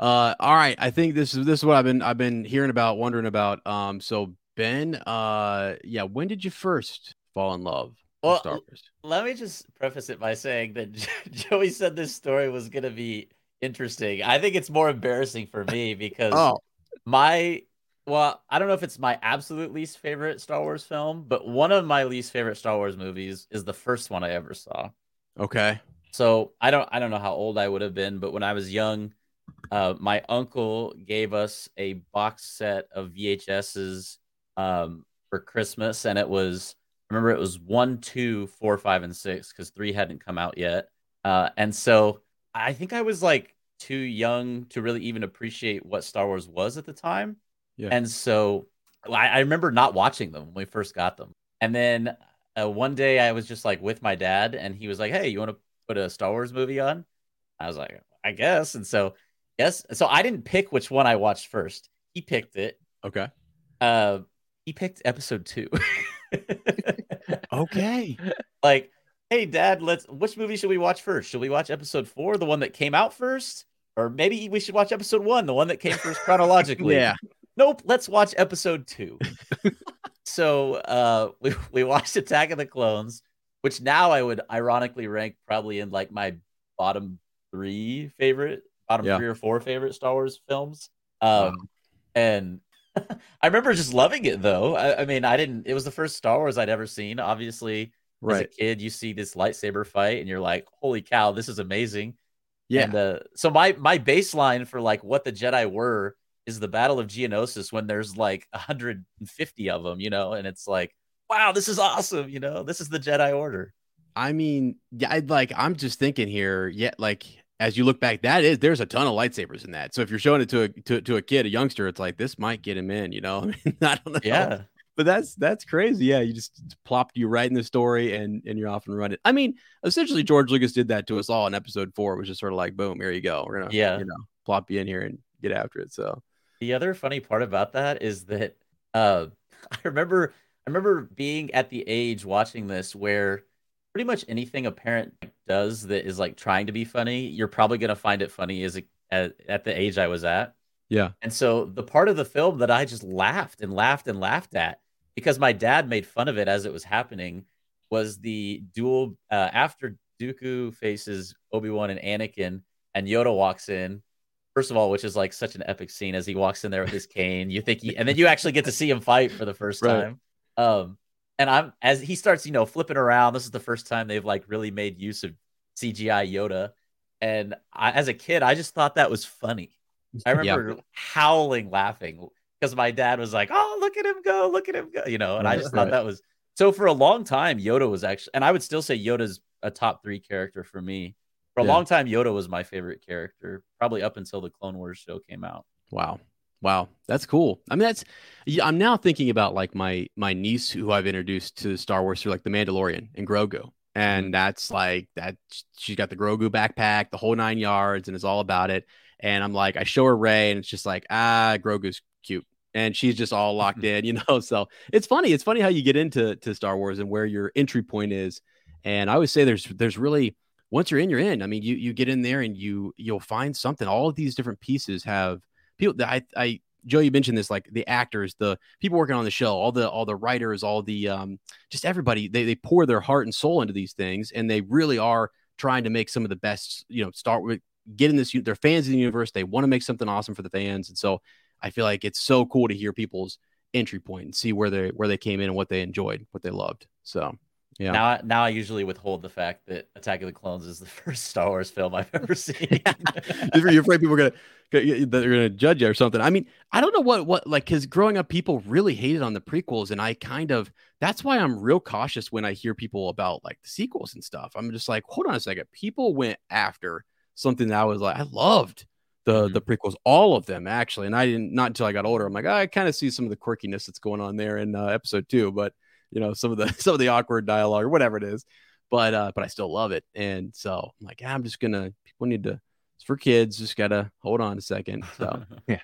Uh, all right. I think this is this is what I've been I've been hearing about, wondering about. Um, so Ben, uh, yeah, when did you first fall in love with Well, Star Wars? Let me just preface it by saying that Joey said this story was going to be interesting. I think it's more embarrassing for me because Oh, my well, I don't know if it's my absolute least favorite Star Wars film, but one of my least favorite Star Wars movies is the first one I ever saw. okay. So I don't I don't know how old I would have been, but when I was young, uh, my uncle gave us a box set of VHSs um, for Christmas, and it was I remember it was one, two, four, five, and six because three hadn't come out yet. Uh, and so I think I was like too young to really even appreciate what Star Wars was at the time. Yeah. And so I, I remember not watching them when we first got them. And then uh, one day I was just like with my dad, and he was like, "Hey, you want to put a Star Wars movie on?" I was like, "I guess." And so yes, so I didn't pick which one I watched first. He picked it. Okay. Uh, he picked Episode Two. Okay. like, hey, Dad, let's. Which movie should we watch first? Should we watch Episode Four, the one that came out first, or maybe we should watch Episode One, the one that came first chronologically? yeah. nope let's watch episode two so uh we, we watched attack of the clones which now i would ironically rank probably in like my bottom three favorite bottom Yeah. three or four favorite star wars films um and i remember just loving it though I, I mean i didn't it was the first star wars i'd ever seen obviously as a Right. kid you see this lightsaber fight and you're like holy cow this is amazing Yeah. and uh, so my my baseline for like what the Jedi were is the Battle of Geonosis when there's like 150 of them, you know, and it's like, wow, this is awesome, you know, this is the Jedi Order. I mean, yeah, I'd like I'm just thinking here, yeah, like as you look back, that is there's a ton of lightsabers in that. So if you're showing it to a to, to a kid, a youngster, it's like this might get him in, you know. I mean, I don't know. Yeah, But that's that's crazy. Yeah, you just plopped you right in the story and and you're off and running. I mean, essentially George Lucas did that to us all in episode four, which is sort of like, boom, here you go. We're gonna Yeah. you know, plop you in here and get after it. So The other funny part about that is that uh, I remember I remember being at the age watching this where pretty much anything a parent does that is like trying to be funny, you're probably gonna find it funny as a, at, at the age I was at. Yeah. And so the part of the film that I just laughed and laughed and laughed at because my dad made fun of it as it was happening was the duel uh, after Dooku faces Obi Wan and Anakin, and Yoda walks in. First of all, which is like such an epic scene as he walks in there with his cane. You think he, and then you actually get to see him fight for the first Right. time. Um, and I'm as he starts, you know, flipping around. This is the first time they've like really made use of CGI Yoda. And I, as a kid, I just thought that was funny. I Yeah. remember howling laughing because my dad was like, "Oh, look at him go! Look at him go!" You know, and I just thought that was so. For a long time, Yoda was actually, and I would still say Yoda's a top three character for me. For a Yeah. long time, Yoda was my favorite character, probably up until the Clone Wars show came out. Wow. Wow. That's cool. I mean, that's, yeah, I'm now thinking about like my, my niece who I've introduced to Star Wars through like The Mandalorian and Grogu. And that's like that. She's got the Grogu backpack, the whole nine yards, and it's all about it. And I'm like, I show her Ray, and it's just like, ah, Grogu's cute. And she's just all locked in, you know. So it's funny. It's funny how you get into to Star Wars and where your entry point is. And I always say there's there's really once you're in, you're in. I mean, you you get in there and you you'll find something. All of these different pieces have people that I I Joe, you mentioned this, like the actors, the people working on the show, all the all the writers, all the um, just everybody. They they pour their heart and soul into these things, and they really are trying to make some of the best. You know, start with getting this. They're fans of the universe. They want to make something awesome for the fans, and so I feel like it's so cool to hear people's entry point and see where they where they came in and what they enjoyed, what they loved. So yeah, Now, I- now I usually withhold the fact that Attack of the Clones is the first Star Wars film I've ever seen. you're afraid people are gonna they're gonna judge you or something. I mean, I don't know what what like because growing up, people really hated on the prequels, and I kind of that's why I'm real cautious when I hear people about like the sequels and stuff. I'm just like, hold on a second, people went after something that I was like, I loved the Mhm. the prequels, all of them actually, and I didn't not until I got older. I'm like, I kind of see some of the quirkiness that's going on there in uh, episode two, but you know, some of the some of the awkward dialogue or whatever it is. But uh, but I still love it, and so I'm like, I'm just gonna people need to it's for kids. Just gotta hold on a second. So, yeah,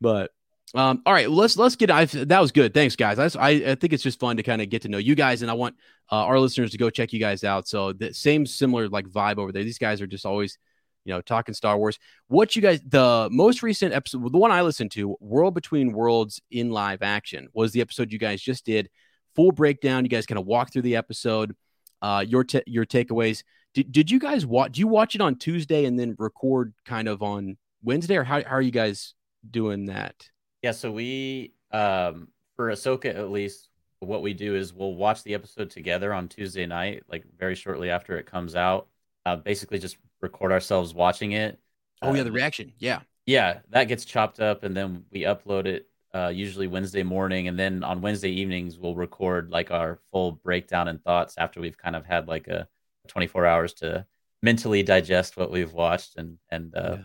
but um, all right, let's let's get. I that was good. Thanks, guys. I I, I think it's just fun to kind of get to know you guys, and I want uh, our listeners to go check you guys out. So the same similar like vibe over there. These guys are just always, you know, talking Star Wars. What you guys the most recent episode, the one I listened to, World Between Worlds in live action, was the episode you guys just did. Full breakdown. You guys kind of walk through the episode. Uh, your ta your takeaways. Did, did you guys watch? Do you watch it on Tuesday and then record kind of on Wednesday, or how, how are you guys doing that? Yeah, so we um for Ahsoka at least, what we do is we'll watch the episode together on Tuesday night, like very shortly after it comes out. Uh, basically, just record ourselves watching it. Oh yeah, Uh, the reaction. Yeah. Yeah, that gets chopped up and then we upload it uh, usually Wednesday morning, and then on Wednesday evenings we'll record like our full breakdown and thoughts after we've kind of had like a 24 hours to mentally digest what we've watched and and uh, Yeah.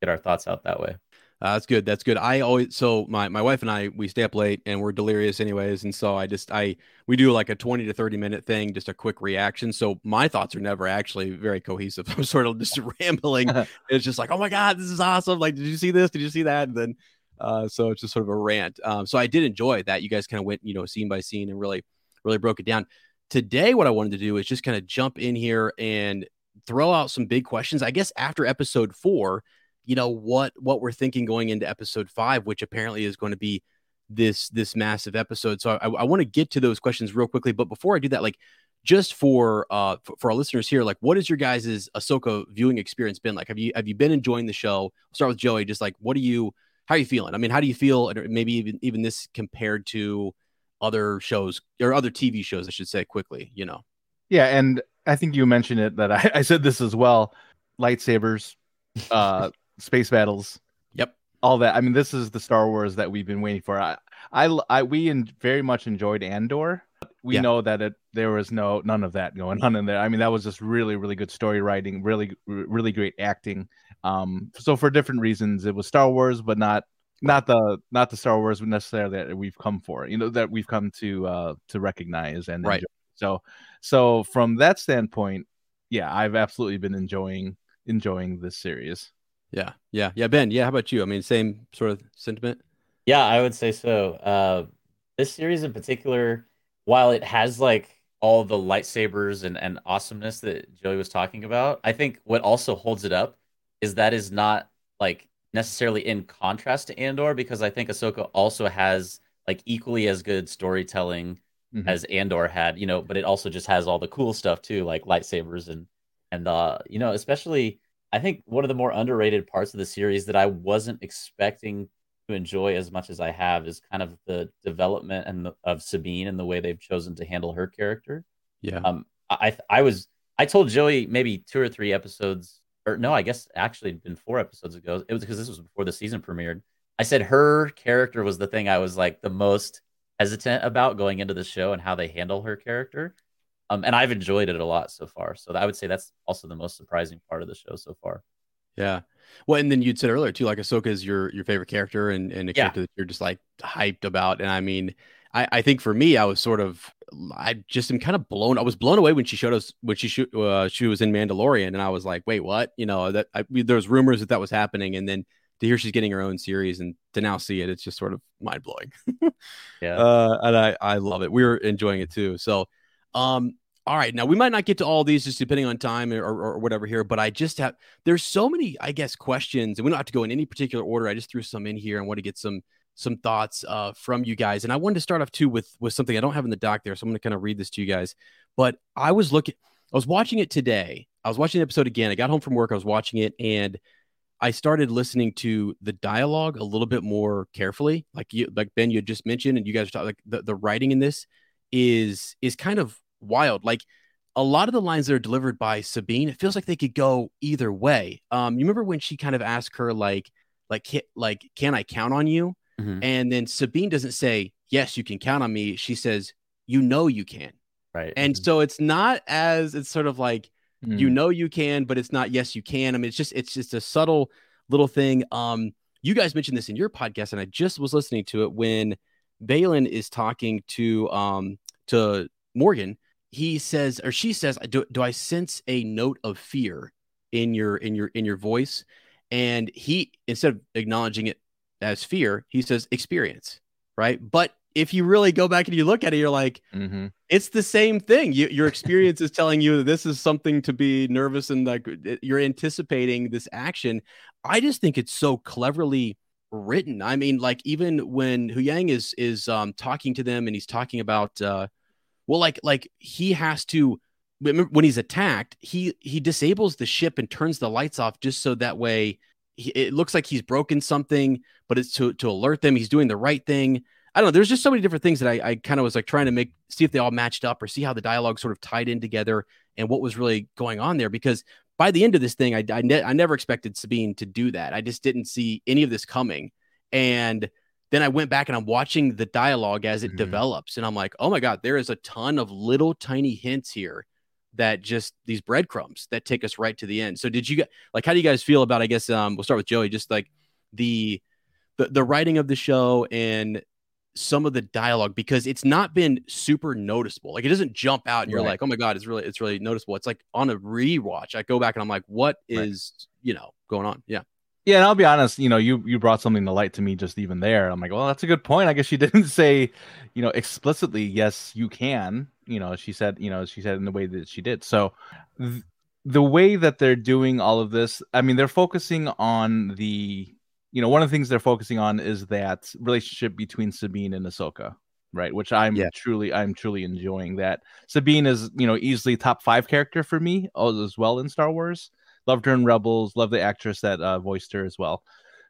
get our thoughts out that way. Uh, that's good. That's good. I always so my my wife and I we stay up late and we're delirious anyways, and so I just I we do like a twenty to thirty minute thing, just a quick reaction. So my thoughts are never actually very cohesive. I'm sort of just rambling. it's just like, oh my god, this is awesome! Like, did you see this? Did you see that? And then, uh, so it's just sort of a rant. Um, so I did enjoy that. You guys kind of went, you know, scene by scene and really really broke it down. Today, what I wanted to do is just kind of jump in here and throw out some big questions. I guess after episode four you know what what we're thinking going into episode five which apparently is going to be this this massive episode. So i, I want to get to those questions real quickly. But before i do that like just for uh for, for our listeners here like what has your guys' ahsoka viewing experience been like? Have you have you been enjoying the show? I'll start with joey. Just like what do you how are you feeling? I mean how do you feel? Or maybe even even this compared to other shows or other tv shows i should say quickly you know Yeah, and I think you mentioned it that I, I said this as well. Lightsabers, uh, space battles, yep all that. I mean, this is the Star Wars that we've been waiting for. I, I, I we en- very much enjoyed Andor. We Yeah. know that it there was no none of that going on in there. I mean, that was just really really good story writing, really really great acting. Um, so for different reasons, it was Star Wars, but not not the not the Star Wars necessarily that we've come for. You know that we've come to uh to recognize and Right. enjoy. So so from that standpoint, yeah, I've absolutely been enjoying enjoying this series. yeah yeah yeah ben yeah how about you i mean same sort of sentiment Yeah, I would say so. Uh, this series in particular, while it has like all the lightsabers and, and awesomeness that Joey was talking about, I think what also holds it up is that is not like necessarily in contrast to Andor because I think Ahsoka also has like equally as good storytelling mm-hmm. as Andor had, you know, but it also just has all the cool stuff too, like lightsabers and and uh, you know, especially I think one of the more underrated parts of the series that I wasn't expecting to enjoy as much as I have is kind of the development and the, of Sabine and the way they've chosen to handle her character. Yeah. Um, I I was I told Joey maybe two or three episodes, or no, I guess actually been four episodes ago. It was because this was before the season premiered. I said her character was the thing I was like the most hesitant about going into the show and how they handle her character. Um, and I've enjoyed it a lot so far. So I would say that's also the most surprising part of the show so far. Yeah. Well, and then you'd said earlier too, like Ahsoka is your your favorite character and, and a yeah. character that you're just like hyped about. And I mean, I, I think for me, I was sort of I just am kind of blown. I was blown away when she showed us when she sh- uh, she was in Mandalorian, and I was like, wait, what? You know that I, there was rumors that that was happening, and then to hear she's getting her own series and to now see it, it's just sort of mind blowing. yeah, uh, and I I love it. We were enjoying it too. So, um, all right, now we might not get to all these just depending on time or, or, whatever here, but I just have there's so many, I guess, questions, and we don't have to go in any particular order. I just threw some in here and want to get some some thoughts uh, from you guys. And I wanted to start off too with with something I don't have in the doc there, so I'm going to kind of read this to you guys. But I was looking, I was watching it today. I was watching the episode again. I got home from work. I was watching it, and I started listening to the dialogue a little bit more carefully. Like you, like Ben, you had just mentioned, and you guys are talking like the, the writing in this is is kind of wild. Like a lot of the lines that are delivered by Sabine, it feels like they could go either way. Um, you remember when she kind of asked her like, like, like, can I count on you? Mm-hmm. And then Sabine doesn't say, yes, you can count on me. She says, you know, you can. Right. And mm-hmm. so it's not as it's sort of like, mm-hmm. you know, you can, but it's not, yes, you can. I mean, it's just, it's just a subtle little thing. Um, you guys mentioned this in your podcast, and I just was listening to it when Baylan is talking to um to Morgan he says or she says do, do i sense a note of fear in your in your in your voice and he instead of acknowledging it as fear he says experience right? But if you really go back and you look at it you're like mm-hmm. it's the same thing. You, your experience is telling you that this is something to be nervous and like you're anticipating this action. I just think it's so cleverly written. I mean like even when Hu Yang is is um talking to them and he's talking about uh well, like like he has to when he's attacked, he he disables the ship and turns the lights off just so that way he, it looks like he's broken something, but it's to to alert them he's doing the right thing. I don't know. There's just so many different things that I, I kind of was like trying to make see if they all matched up or see how the dialogue sort of tied in together and what was really going on there. Because by the end of this thing, I I, ne- I never expected Sabine to do that. I just didn't see any of this coming, and then I went back and I'm watching the dialogue as it mm-hmm. develops, and I'm like, oh my god, there is a ton of little tiny hints here that just these breadcrumbs that take us right to the end. So did you like how do you guys feel about? I guess um, we'll start with Joey. Just like the the the writing of the show and some of the dialogue because it's not been super noticeable. Like it doesn't jump out and you're right. like, oh my god, it's really it's really noticeable. It's like on a rewatch, I go back and I'm like, what is right. you know going on? Yeah. Yeah, and I'll be honest, you know, you you brought something to light to me just even there. I'm like, well, that's a good point. I guess she didn't say, you know, explicitly, yes, you can. You know, she said, you know, she said in the way that she did. So th- the way that they're doing all of this, I mean, they're focusing on the, you know, one of the things they're focusing on is that relationship between Sabine and Ahsoka, right? Which I'm yeah. truly, I'm truly enjoying. That Sabine is, you know, easily top five character for me as well in Star Wars loved her in Rebels. Love the actress that uh, voiced her as well.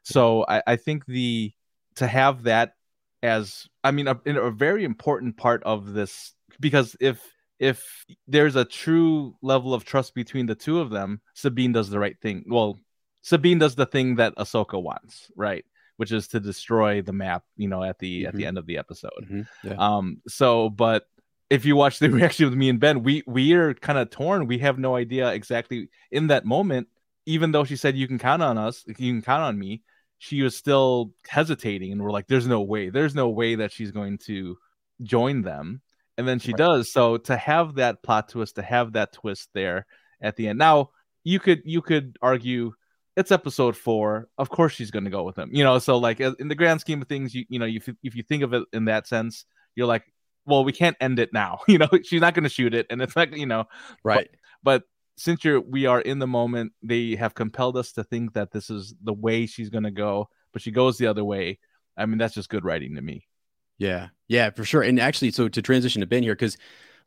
So I, I think the to have that as I mean a, a very important part of this because if if there's a true level of trust between the two of them, Sabine does the right thing. Well, Sabine does the thing that Ahsoka wants, right? Which is to destroy the map, you know, at the mm-hmm. at the mm-hmm. end of the episode. Mm-hmm. Yeah. Um. So, but if you watch the reaction with me and Ben, we we are kind of torn. We have no idea exactly in that moment. Even though she said you can count on us, you can count on me, she was still hesitating, and we're like, "There's no way. There's no way that she's going to join them." And then she right. does. So to have that plot twist, to have that twist there at the end. Now you could you could argue it's episode four. Of course she's going to go with him. You know, so like uh, in the grand scheme of things, you you know, if if you think of it in that sense, you're like, well, we can't end it now. You know, she's not going to shoot it, and it's not, you know, Right. but since you're we are in the moment they have compelled us to think that this is the way she's going to go but she goes the other way i mean that's just good writing to me Yeah, yeah, for sure. And actually, so to transition to Ben here, because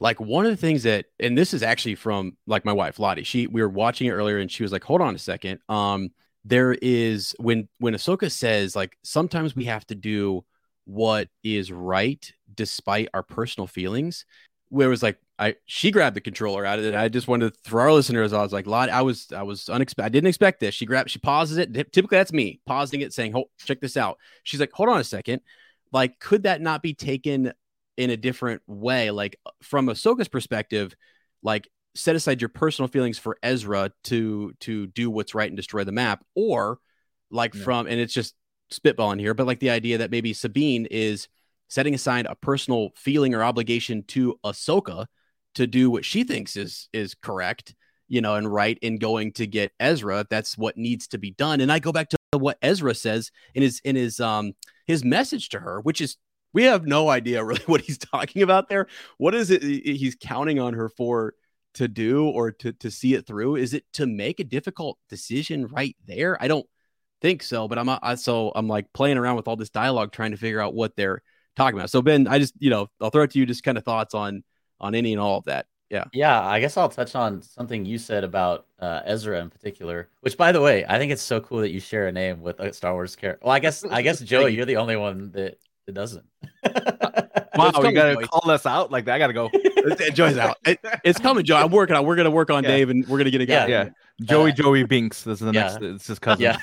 like one of the things that, and this is actually from like my wife Lottie. She we were watching it earlier, and she was like, "Hold on a second. Um, there is when when Ahsoka says like sometimes we have to do what is right despite our personal feelings. Where it was like I she grabbed the controller out of it. I just wanted to throw our listeners. I was like, Lottie, I was I was unexpected. I didn't expect this. She grabbed, she pauses it. Typically, that's me pausing it, saying, "Hold, check this out." She's like, "Hold on a second like could that not be taken in a different way like from ahsoka's perspective like set aside your personal feelings for ezra to to do what's right and destroy the map or like Yeah. from and it's just spitballing here but like the idea that maybe sabine is setting aside a personal feeling or obligation to ahsoka to do what she thinks is is correct you know and right in going to get ezra that's what needs to be done and i go back to what ezra says in his in his um his message to her, which is we have no idea really what he's talking about there. What is it he's counting on her for to do or to to see it through? Is it to make a difficult decision right there? I don't think so, but I'm I, so I'm like playing around with all this dialogue trying to figure out what they're talking about. So Ben, I just you know I'll throw it to you just kind of thoughts on on any and all of that. Yeah. Yeah, I guess I'll touch on something you said about uh, Ezra in particular. Which, by the way, I think it's so cool that you share a name with a Star Wars character. Well, I guess I guess Joey, you're the only one that, that doesn't. wow you gotta Joey. call us out like that i gotta go Joy's out. It- it's coming, Joe. I'm working on. We're gonna work on Yeah. Dave, and we're gonna get a guy. yeah joey Uh, joey binks this is the yeah. next it's his cousin Yeah.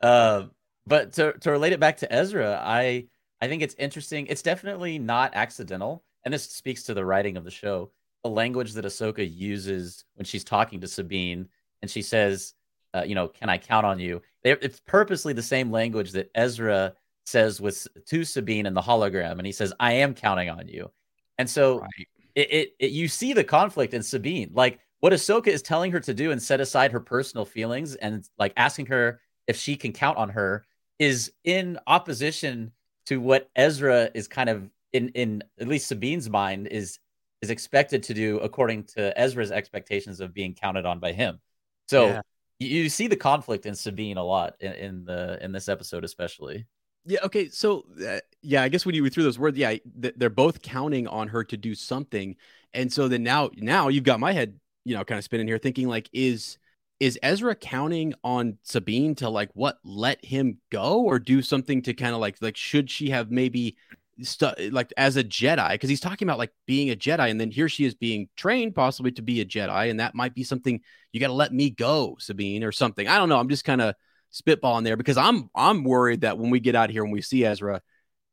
um, but to to relate it back to Ezra, I I think it's interesting. It's definitely not accidental, and this speaks to the writing of the show. The language that Ahsoka uses when she's talking to Sabine, and she says, uh, "You know, can I count on you?" It's purposely the same language that Ezra says with to Sabine in the hologram, and he says, "I am counting on you." And so Right. it, it, it you see the conflict in Sabine, like what Ahsoka is telling her to do and set aside her personal feelings and like asking her if she can count on her is in opposition to what Ezra is kind of in in at least Sabine's mind is is expected to do according to Ezra's expectations of being counted on by him. So Yeah. you, you see the conflict in Sabine a lot in, in the in this episode especially. Yeah. Okay. So, uh, yeah, I guess when you threw those words, yeah, th- they're both counting on her to do something, and so then now, now you've got my head, you know, kind of spinning here, thinking like, is is Ezra counting on Sabine to like what let him go or do something to kind of like like should she have maybe stu- like as a Jedi because he's talking about like being a Jedi and then here she is being trained possibly to be a Jedi and that might be something you got to let me go Sabine or something I don't know I'm just kind of spitballing there because I'm I'm worried that when we get out here and we see Ezra,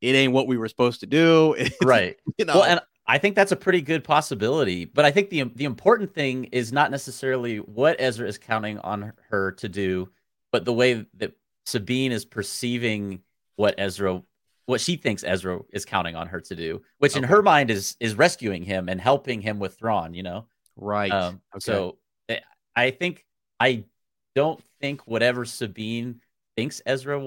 it ain't what we were supposed to do. It's, Right. You know. Well, and I think that's a pretty good possibility. But I think the the important thing is not necessarily what Ezra is counting on her to do, but the way that Sabine is perceiving what Ezra, what she thinks Ezra is counting on her to do, which in her mind is is rescuing him and helping him with Thrawn. You know. right. Um, Okay. So eh, I think I don't think whatever Sabine thinks Ezra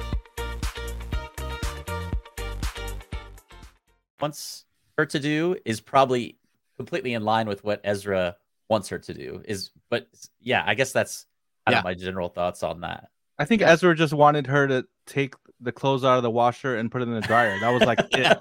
Wants her to do is probably completely in line with what Ezra wants her to do. Is but yeah, I guess that's kind Yeah. of my general thoughts on that. I think Ezra just wanted her to take the clothes out of the washer and put it in the dryer. That was like it.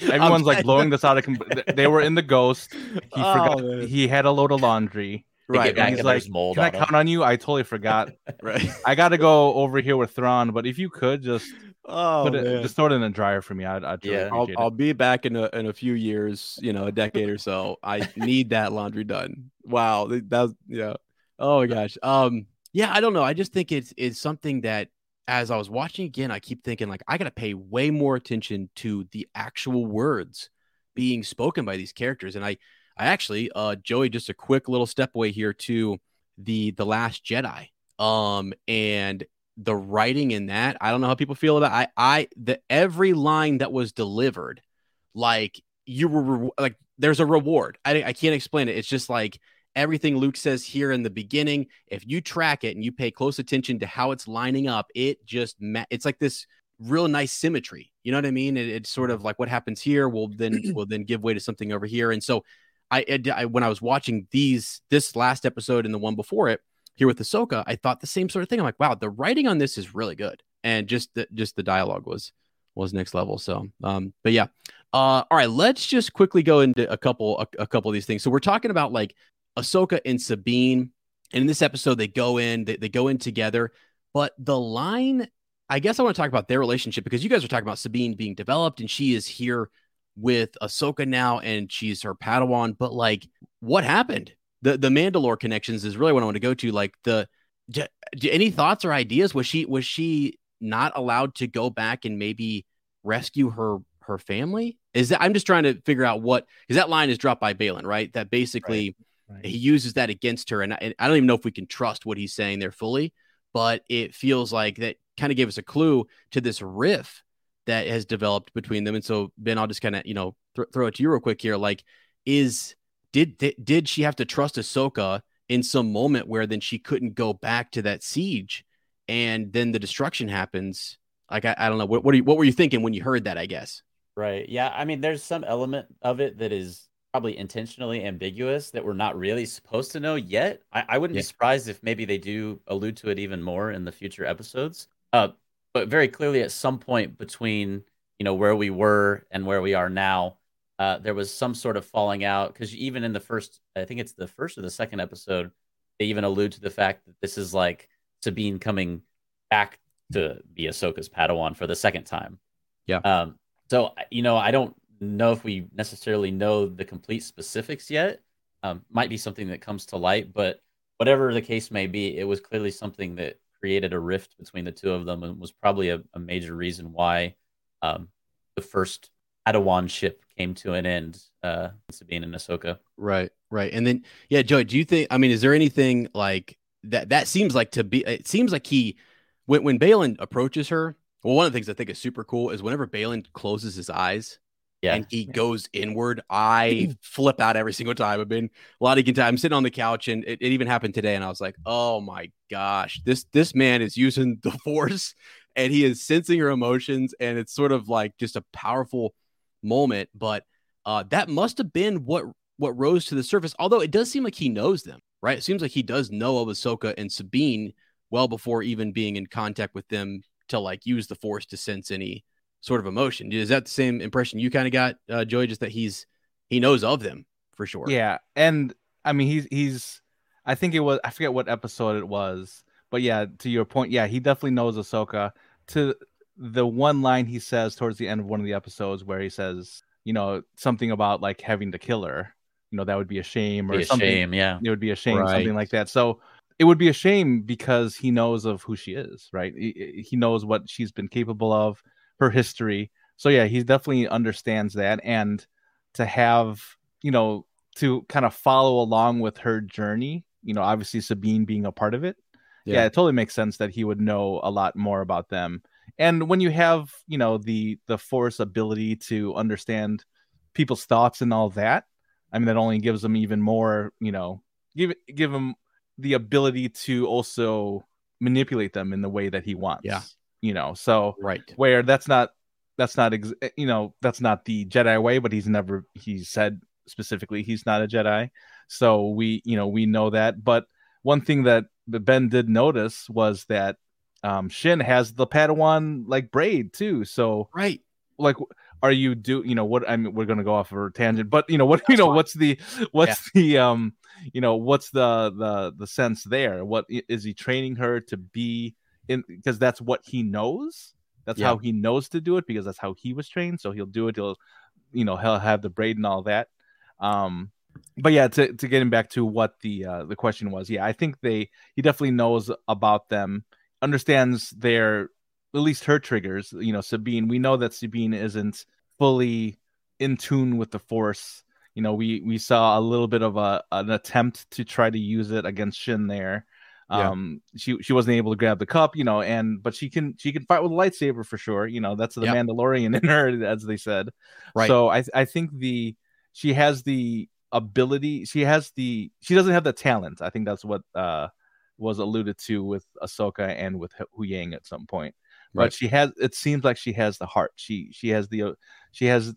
Everyone's like blowing this out of. Com- they were in the ghost. He Oh, forgot. man. He had a load of laundry. Right, And he's and like, mold "Can I on 'em." count on you?" I totally forgot. right. I got to go over here with Thrawn, but if you could just Oh, put it, man. just throw it in the dryer for me, I'd, I'd really Yeah. I'll, appreciate I'll be back in a in a few years, you know, a decade or so. I need that laundry done. Wow, that's yeah. Oh my gosh. Um, yeah, I don't know. I just think it's it's something that as I was watching again, I keep thinking like I gotta pay way more attention to the actual words being spoken by these characters. And I I actually uh Joey, just a quick little step away here to the the last Jedi. Um and the writing in that, I don't know how people feel about I I the every line that was delivered, like you were re- like there's a reward. I I can't explain it. It's just like everything Luke says here in the beginning. If you track it and you pay close attention to how it's lining up, it just ma- it's like this real nice symmetry. You know what I mean? It, it's sort of like what happens here will then will then give way to something over here. And so I, I when I was watching these this last episode and the one before it here with Ahsoka, I thought the same sort of thing. I'm like, wow, the writing on this is really good, and just the just the dialogue was was next level. So, um, but yeah, uh, all right, let's just quickly go into a couple a, a couple of these things. So we're talking about like Ahsoka and Sabine, and in this episode they go in they, they go in together, but the line. I guess I want to talk about their relationship because you guys are talking about Sabine being developed and she is here with Ahsoka now and she's her Padawan. But like, what happened? The the Mandalore connections is really what I want to go to. Like the d- d- any thoughts or ideas? Was she was she not allowed to go back and maybe rescue her her family? Is that I'm just trying to figure out what because that line is dropped by Baylan, right? That basically Right. he uses that against her, and I, and I don't even know if we can trust what he's saying there fully, but it feels like that kind of gave us a clue to this riff that has developed between them. And so Ben, I'll just kind of you know th- throw it to you real quick here. Like, is did th- did she have to trust Ahsoka in some moment where then she couldn't go back to that siege, and then the destruction happens? Like, I, I don't know what what, are you, what were you thinking when you heard that? I guess. Right. Yeah. I mean, there's some element of it that is probably intentionally ambiguous that we're not really supposed to know yet. I, I wouldn't Yeah. be surprised if maybe they do allude to it even more in the future episodes. Uh, but very clearly, at some point between you know where we were and where we are now, uh, there was some sort of falling out. Because even in the first, I think it's the first or the second episode, they even allude to the fact that this is like Sabine coming back to be Ahsoka's Padawan for the second time. Yeah. Um, so you know, I don't know if we necessarily know the complete specifics yet. Um, might be something that comes to light, but whatever the case may be, it was clearly something that created a rift between the two of them, and was probably a, a major reason why um, the first Padawan ship came to an end. Uh, Sabine and Ahsoka. Right, right. And then yeah, Joey, do you think I mean is there anything like that that seems like to be it seems like he when when Baylan approaches her, well one of the things I think is super cool is whenever Baylan closes his eyes Yeah. and he goes inward, I flip out every single time. I've been a lot of time I'm sitting on the couch and it, it even happened today and I was like, "Oh my gosh, this this man is using the force and he is sensing her emotions and it's sort of like just a powerful moment, but uh, that must have been what what rose to the surface. Although it does seem like he knows them, right? It seems like he does know of Ahsoka and Sabine well before even being in contact with them to like use the Force to sense any sort of emotion. Is that the same impression you kind of got, uh, Joey? Just that he's he knows of them for sure. Yeah, and I mean he's he's I think it was I forget what episode it was, but yeah, to your point, yeah, he definitely knows Ahsoka. To the one line he says towards the end of one of the episodes where he says, you know, something about like having to kill her, you know, that would be a shame or a something. shame, yeah. It would be a shame, Right. something like that. So it would be a shame because he knows of who she is, right? He, he knows what she's been capable of, her history. So yeah, he definitely understands that, and to have you know to kind of follow along with her journey, you know, obviously Sabine being a part of it. Yeah. it totally makes sense that he would know a lot more about them. And when you have, you know, the the force ability to understand people's thoughts and all that, I mean, that only gives them even more, you know, give give him the ability to also manipulate them in the way that he wants. Yeah. You know, so right. where that's not that's not ex- eh, you know that's not the Jedi way, but he's never he said specifically he's not a Jedi, so we you know we know that. But one thing that Ben did notice was that um, Shin has the Padawan like braid too. So Right. like are you do you know what i mean we're gonna go off of a tangent but you know what you know what's the what's the um you know what's the the the sense there? What is he training her to be in because that's what he knows. That's Yeah. how he knows to do it because that's how he was trained. So he'll do it he'll you know he'll have the braid and all that. Um but yeah to, to getting back to what the uh the question was yeah i think they he definitely knows about them understands their at least her triggers. You know, Sabine. We know that Sabine isn't fully in tune with the Force. You know, we we saw a little bit of a an attempt to try to use it against Shin there. Yeah. Um, she she wasn't able to grab the cup, you know, and but she can she can fight with a lightsaber for sure. You know, that's the Yep. Mandalorian in her, as they said. Right. So I I think the she has the ability. She has the she doesn't have the talent. I think that's what uh was alluded to with Ahsoka and with Hu Yang at some point. But she has it seems like she has the heart. She she has the she has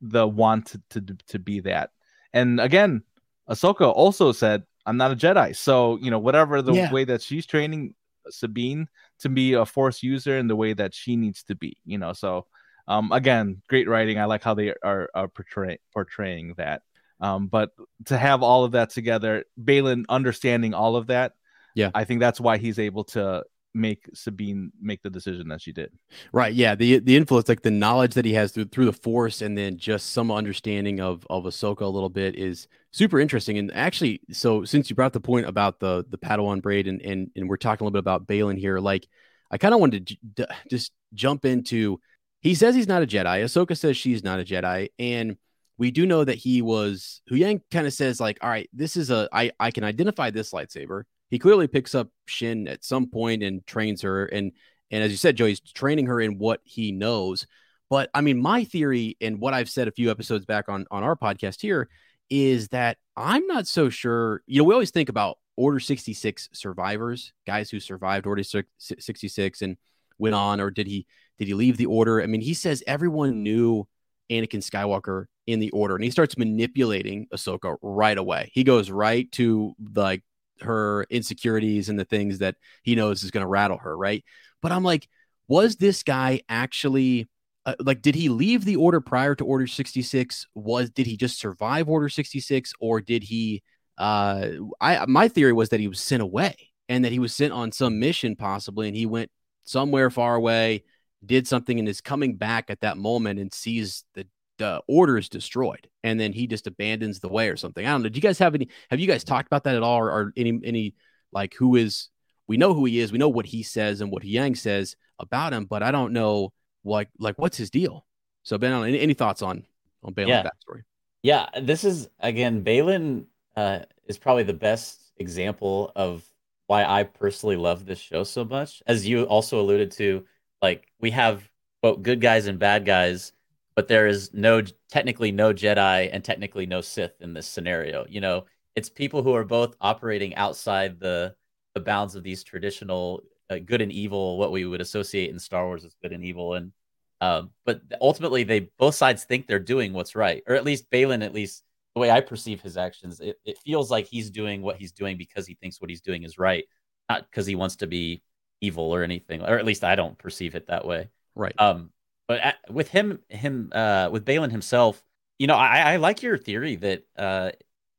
the want to, to to be that. And again ahsoka also said i'm not a jedi. So you know whatever the Yeah. way that she's training sabine to be a force user in the way that she needs to be you know so um again great writing. I like how they are, are portray, portraying that. Um but to have all of that together baylan understanding all of that Yeah. i think that's why he's able to make Sabine make the decision that she did. Right. Yeah. The the influence, like the knowledge that he has through through the force, and then just some understanding of of Ahsoka a little bit is super interesting. And actually, so since you brought the point about the the Padawan braid, and and and we're talking a little bit about Baylan here, like I kind of wanted to j- just jump into. He says he's not a Jedi. Ahsoka says she's not a Jedi, and we do know that he was. Hu Yang kind of says like, "All right, this is a I I can identify this lightsaber." He clearly picks up Shin at some point and trains her, and and as you said, Joe, he's training her in what he knows. But I mean, my theory and what I've said a few episodes back on on our podcast here is that I'm not so sure. You know, we always think about Order 66 survivors, guys who survived Order 66 and went on, or did he did he leave the Order? I mean, he says everyone knew Anakin Skywalker in the Order, and he starts manipulating Ahsoka right away. He goes right to like her insecurities and the things that he knows is going to rattle her, right? But I'm like, was this guy actually uh, like did he leave the order prior to order 66 was did he just survive order 66 or did he uh i my theory was that he was sent away and that he was sent on some mission possibly and he went somewhere far away did something and is coming back at that moment and sees the the order is destroyed and then he just abandons the way or something i don't know do you guys have any have you guys talked about that at all or, or any any like who is we know who he is we know what he says and what yang says about him but i don't know like like what's his deal so ben any, any thoughts on on Baylan's Yeah. backstory Yeah, this is again, Baylan uh, is probably the best example of why I personally love this show so much. As you also alluded to, like we have both good guys and bad guys, but there is no technically no Jedi and technically no Sith in this scenario. You know, it's people who are both operating outside the the bounds of these traditional uh, good and evil, what we would associate in Star Wars as good and evil, and um, but ultimately, they both sides think they're doing what's right, or at least Baylan, at least the way I perceive his actions, it, it feels like he's doing what he's doing because he thinks what he's doing is right, not because he wants to be evil or anything, or at least I don't perceive it that way. right Um, but at, with him, him, uh, with Baylan himself, you know, I, I like your theory that, uh,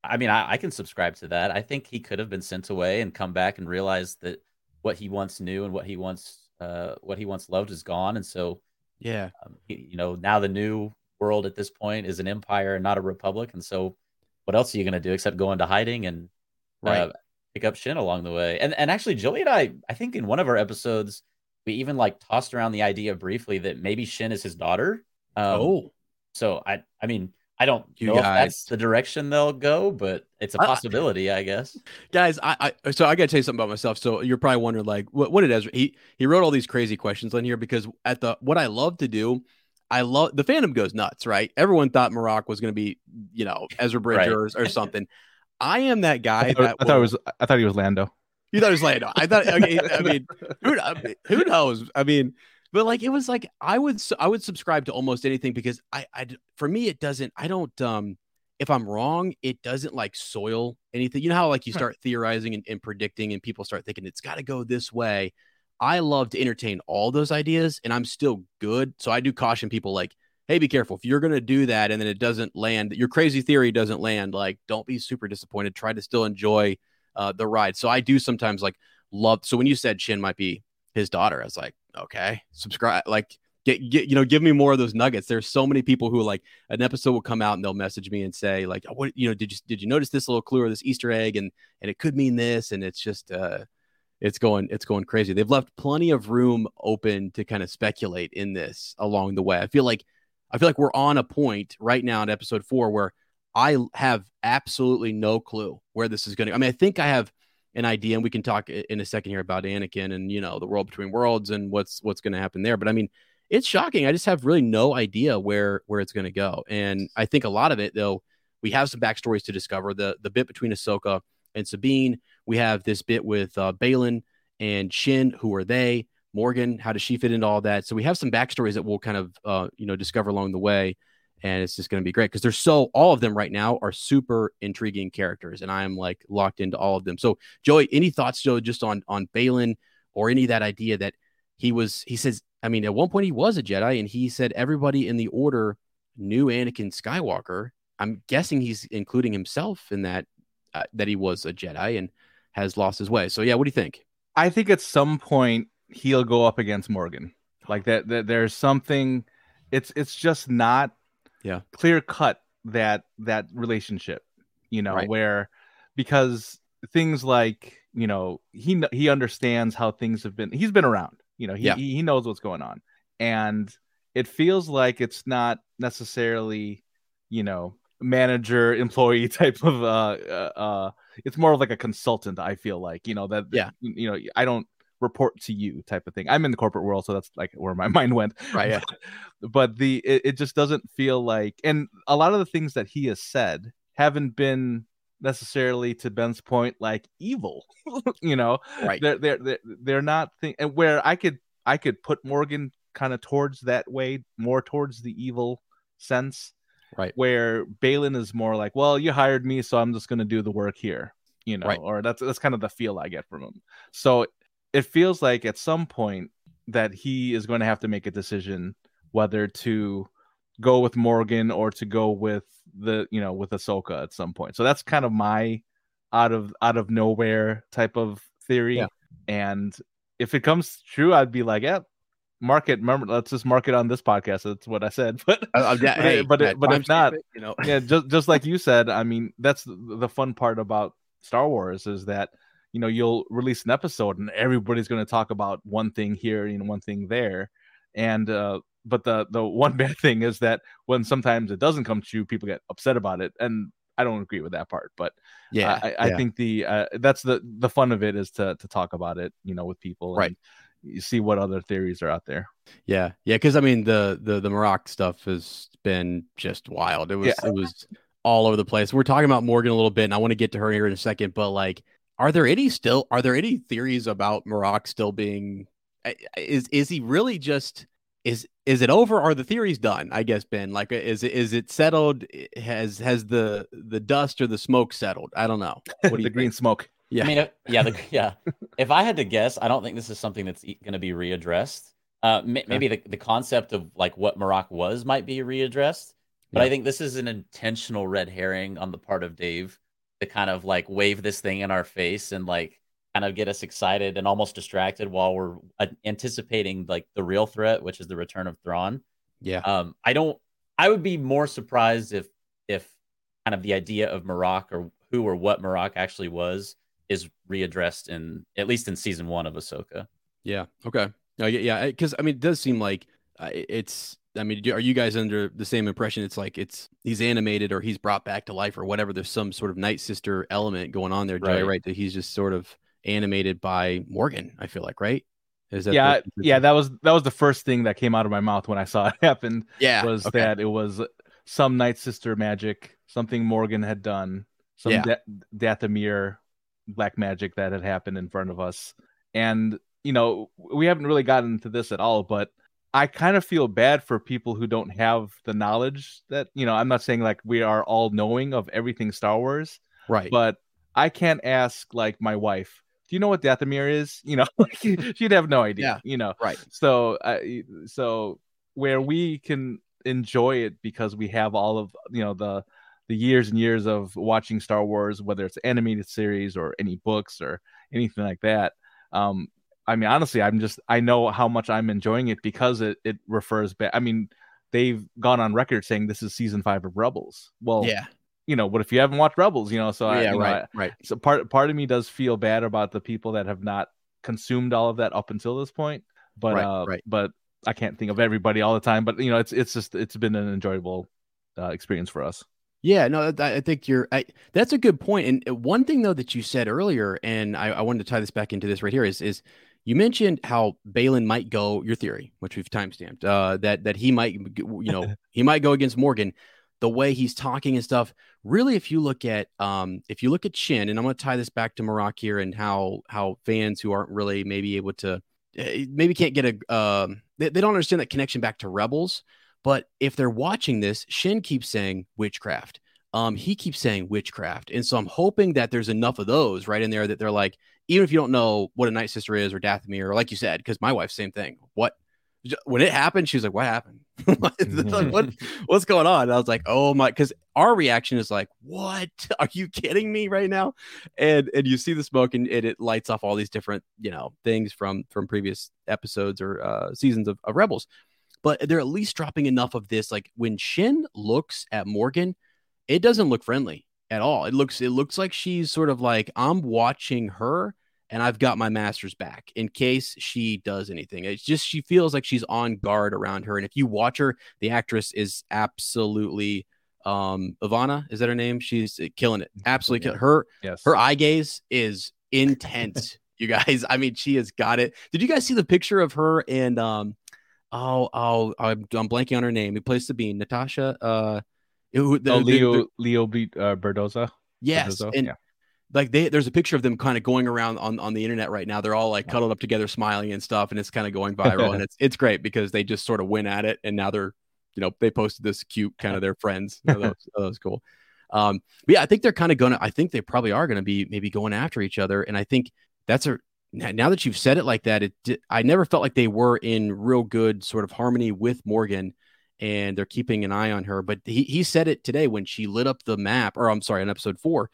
I mean, I, I can subscribe to that. I think he could have been sent away and come back and realize that what he once knew and what he once, uh, what he once loved is gone, and so yeah um, he- you know, now the new world at this point is an empire and not a republic, and so what else are you going to do except go into hiding and Right. uh, pick up Shin along the way? And and actually, Joey and I, I think in one of our episodes, we even like tossed around the idea briefly that maybe Shin is his daughter. Um, oh so I, I mean, I don't You know if that's the direction they'll go, but it's a possibility, I guess. guys I, I so i gotta tell you something about myself so you're probably wondering like what, what did ezra he he wrote all these crazy questions on here because at the what i love to do i love the fandom goes nuts right everyone thought Marrok was going to be you know ezra bridger or, or something i am that guy I thought, that I thought it will- was I thought he was Lando. You thought it was Lando. I thought. Okay, I mean, who, who knows? I mean, but like it was like I would I would subscribe to almost anything because I I for me it doesn't. I don't um if I'm wrong, it doesn't like soil anything. You know how like you start theorizing and, and predicting, and people start thinking it's got to go this way. I love to entertain all those ideas, and I'm still good. So I do caution people like, hey, be careful if you're gonna do that and then it doesn't land, your crazy theory doesn't land. Like, don't be super disappointed. Try to still enjoy uh, the ride. So I do sometimes like love. So when you said Shin might be his daughter, I was like, okay, subscribe. Like, get, get you know, give me more of those nuggets. There's so many people who like an episode will come out and they'll message me and say like, what you know, did you did you notice this little clue or this Easter egg and and it could mean this and it's just uh it's going it's going crazy. They've left plenty of room open to kind of speculate in this along the way. I feel like I feel like we're on a point right now in episode four where I have absolutely no clue where this is going to. I mean, I think I have an idea, and we can talk in a second here about Anakin and you know the world between worlds and what's what's going to happen there. But I mean, it's shocking. I just have really no idea where where it's going to go, and I think a lot of it though we have some backstories to discover. The the bit between Ahsoka and Sabine. We have this bit with uh, Baylan and Shin. Who are they? Morgan. How does she fit into all that? So we have some backstories that we'll kind of uh, you know discover along the way, and it's just going to be great because they're so all of them right now are super intriguing characters, and I am like locked into all of them. So Joey, any thoughts, Joe, just on on Baylan or any of that idea that he was? He says, I mean, at one point he was a Jedi, and he said everybody in the Order knew Anakin Skywalker. I'm guessing he's including himself in that uh, that he was a Jedi and has lost his way. So yeah, what do you think? I think at some point he'll go up against Morgan. Like that, that there's something it's it's just not yeah clear cut that that relationship, you know, Right. where because things like, you know, he he understands how things have been. He's been around, you know, he Yeah. he, he knows what's going on. And it feels like it's not necessarily, you know, manager employee type of uh uh, uh it's more of like a consultant i feel like you know that Yeah. you know i don't report to you type of thing i'm in the corporate world so that's like where my mind went Right, yeah. but the it, it just doesn't feel like and a lot of the things that he has said haven't been necessarily to ben's point like evil you know Right. they're they're they're, they're not thing and where i could i could put morgan kind of towards that way more towards the evil sense Right. where Baylan is more like, well, you hired me, so I'm just going to do the work here, you know, Right. or that's that's kind of the feel I get from him. So it feels like at some point that he is going to have to make a decision whether to go with Morgan or to go with the you know with Ahsoka at some point. So that's kind of my out of out of nowhere type of theory. Yeah. And if it comes true, I'd be like, yeah, mark it. Remember, let's just mark it on this podcast. That's what I said. But Uh, yeah, but, hey, but, yeah, but if not, it, you know, yeah, just just like you said, I mean, that's the fun part about Star Wars is that you know you'll release an episode and everybody's going to talk about one thing here and one thing there, and uh, but the the one bad thing is that when sometimes it doesn't come true, people get upset about it, and I don't agree with that part. But yeah, I, I yeah. think the uh, that's the the fun of it is to to talk about it, you know, with people, Right. And you see what other theories are out there. Yeah, yeah, because I mean the the the Marrok stuff has been just wild. It was Yeah. it was all over the place. We're talking about Morgan a little bit, and I want to get to her here in a second. But like, are there any still are there any theories about Marrok still being I- I- is is he really just is is it over? Are the theories done? I guess Ben, like, eh, is it is it settled? Eh, has has the the dust or the smoke settled? I don't know. What do the you green think? smoke. Yeah, I mean, uh, yeah, the, yeah. If I had to guess, I don't think this is something that's going to be readdressed. Uh, may, maybe the, the concept of like what Marrok was might be readdressed, but Yeah. I think this is an intentional red herring on the part of Dave to kind of like wave this thing in our face and like kind of get us excited and almost distracted while we're uh, anticipating like the real threat, which is the return of Thrawn. yeah, Um, I don't. I would be more surprised if if kind of the idea of Marrok or who or what Marrok actually was is readdressed in at least in season one of Ahsoka. Yeah. Okay. No, yeah, yeah. Because I mean, it does seem like uh, it's. I mean, are you guys under the same impression? It's like it's he's animated or he's brought back to life or whatever. There's some sort of night sister element going on there. Right. Right. That he's just sort of animated by Morgan. I feel like right. Is that yeah, the- yeah, that was that was the first thing that came out of my mouth when I saw it happen. yeah was okay. that it was some Night Sister magic, something Morgan had done, some Yeah. Da- Dathomir black magic that had happened in front of us. And, you know, we haven't really gotten into this at all, but I kind of feel bad for people who don't have the knowledge that, you know, I'm not saying like we are all knowing of everything Star Wars, right? but I can't ask like my wife, do you know what Dathomir is? You know, she'd have no idea. Yeah. You know, Right. so uh, so where we can enjoy it because we have all of you know the the years and years of watching Star Wars, whether it's animated series or any books or anything like that. Um, I mean, honestly, I'm just I know how much I'm enjoying it because it it refers back. I mean, they've gone on record saying this is season five of Rebels. Well, Yeah. you know, what if you haven't watched Rebels? You know, so I, yeah. know, right. I- right. so part part of me does feel bad about the people that have not consumed all of that up until this point. But Right, uh, right. but I can't think of everybody all the time. But you know, it's it's just it's been an enjoyable uh, experience for us. Yeah, no, I think you're. I, that's a good point. And uh, one thing though that you said earlier, and I, I wanted to tie this back into this right here, is is you mentioned how Baylan might go. Your theory, which we've timestamped, uh, that that he might, you know, he might go against Morgan. The way he's talking and stuff. Really, if you look at, um, if you look at Shin, and I'm going to tie this back to Marrok here, and how how fans who aren't really maybe able to, eh, maybe can't get a, um, they, they don't understand that connection back to Rebels. But if they're watching this, Shin keeps saying witchcraft. Um, he keeps saying witchcraft. And so I'm hoping that there's enough of those right in there that they're like, even if you don't know what a night sister is or Dathomir, or like you said, because my wife, same thing. What when it happened, she was like, What happened? Like, what what's going on? And I was like, Oh my, because our reaction is like, What? Are you kidding me right now? And and you see the smoke and, and it lights off all these different, you know, things from from previous episodes or uh seasons of, of Rebels but they're at least dropping enough of this. Like when Shin looks at Morgan, it doesn't look friendly at all. It looks it looks like she's sort of like I'm watching her and I've got my master's back in case she does anything. It's just she feels like she's on guard around her. And if you watch her, the actress is absolutely um Ivanna, is that her name? She's killing it. Absolutely kill- her Yes, her eye gaze is intense. you guys, I mean, she has got it. Did you guys see the picture of her and um oh oh I'm, I'm blanking on her name. Who plays the bean? Natasha. Uh, the, oh, Leo the- Leo B, uh, Berdoza. yes, Berdozo? and yeah. like they there's a picture of them kind of going around on on the internet right now. They're all like cuddled up together, smiling and stuff, and it's kind of going viral. and it's it's great because they just sort of win at it, and now they're you know they posted this cute kind of their friends. You know, that, was, that was cool. Um, but yeah, I think they're kind of gonna. I think they probably are gonna be maybe going after each other, and I think that's a now now that you've said it like that. It I never felt like they were in real good sort of harmony with Morgan. And they're keeping an eye on her, but he, he said it today when she lit up the map, or I'm sorry, on episode four,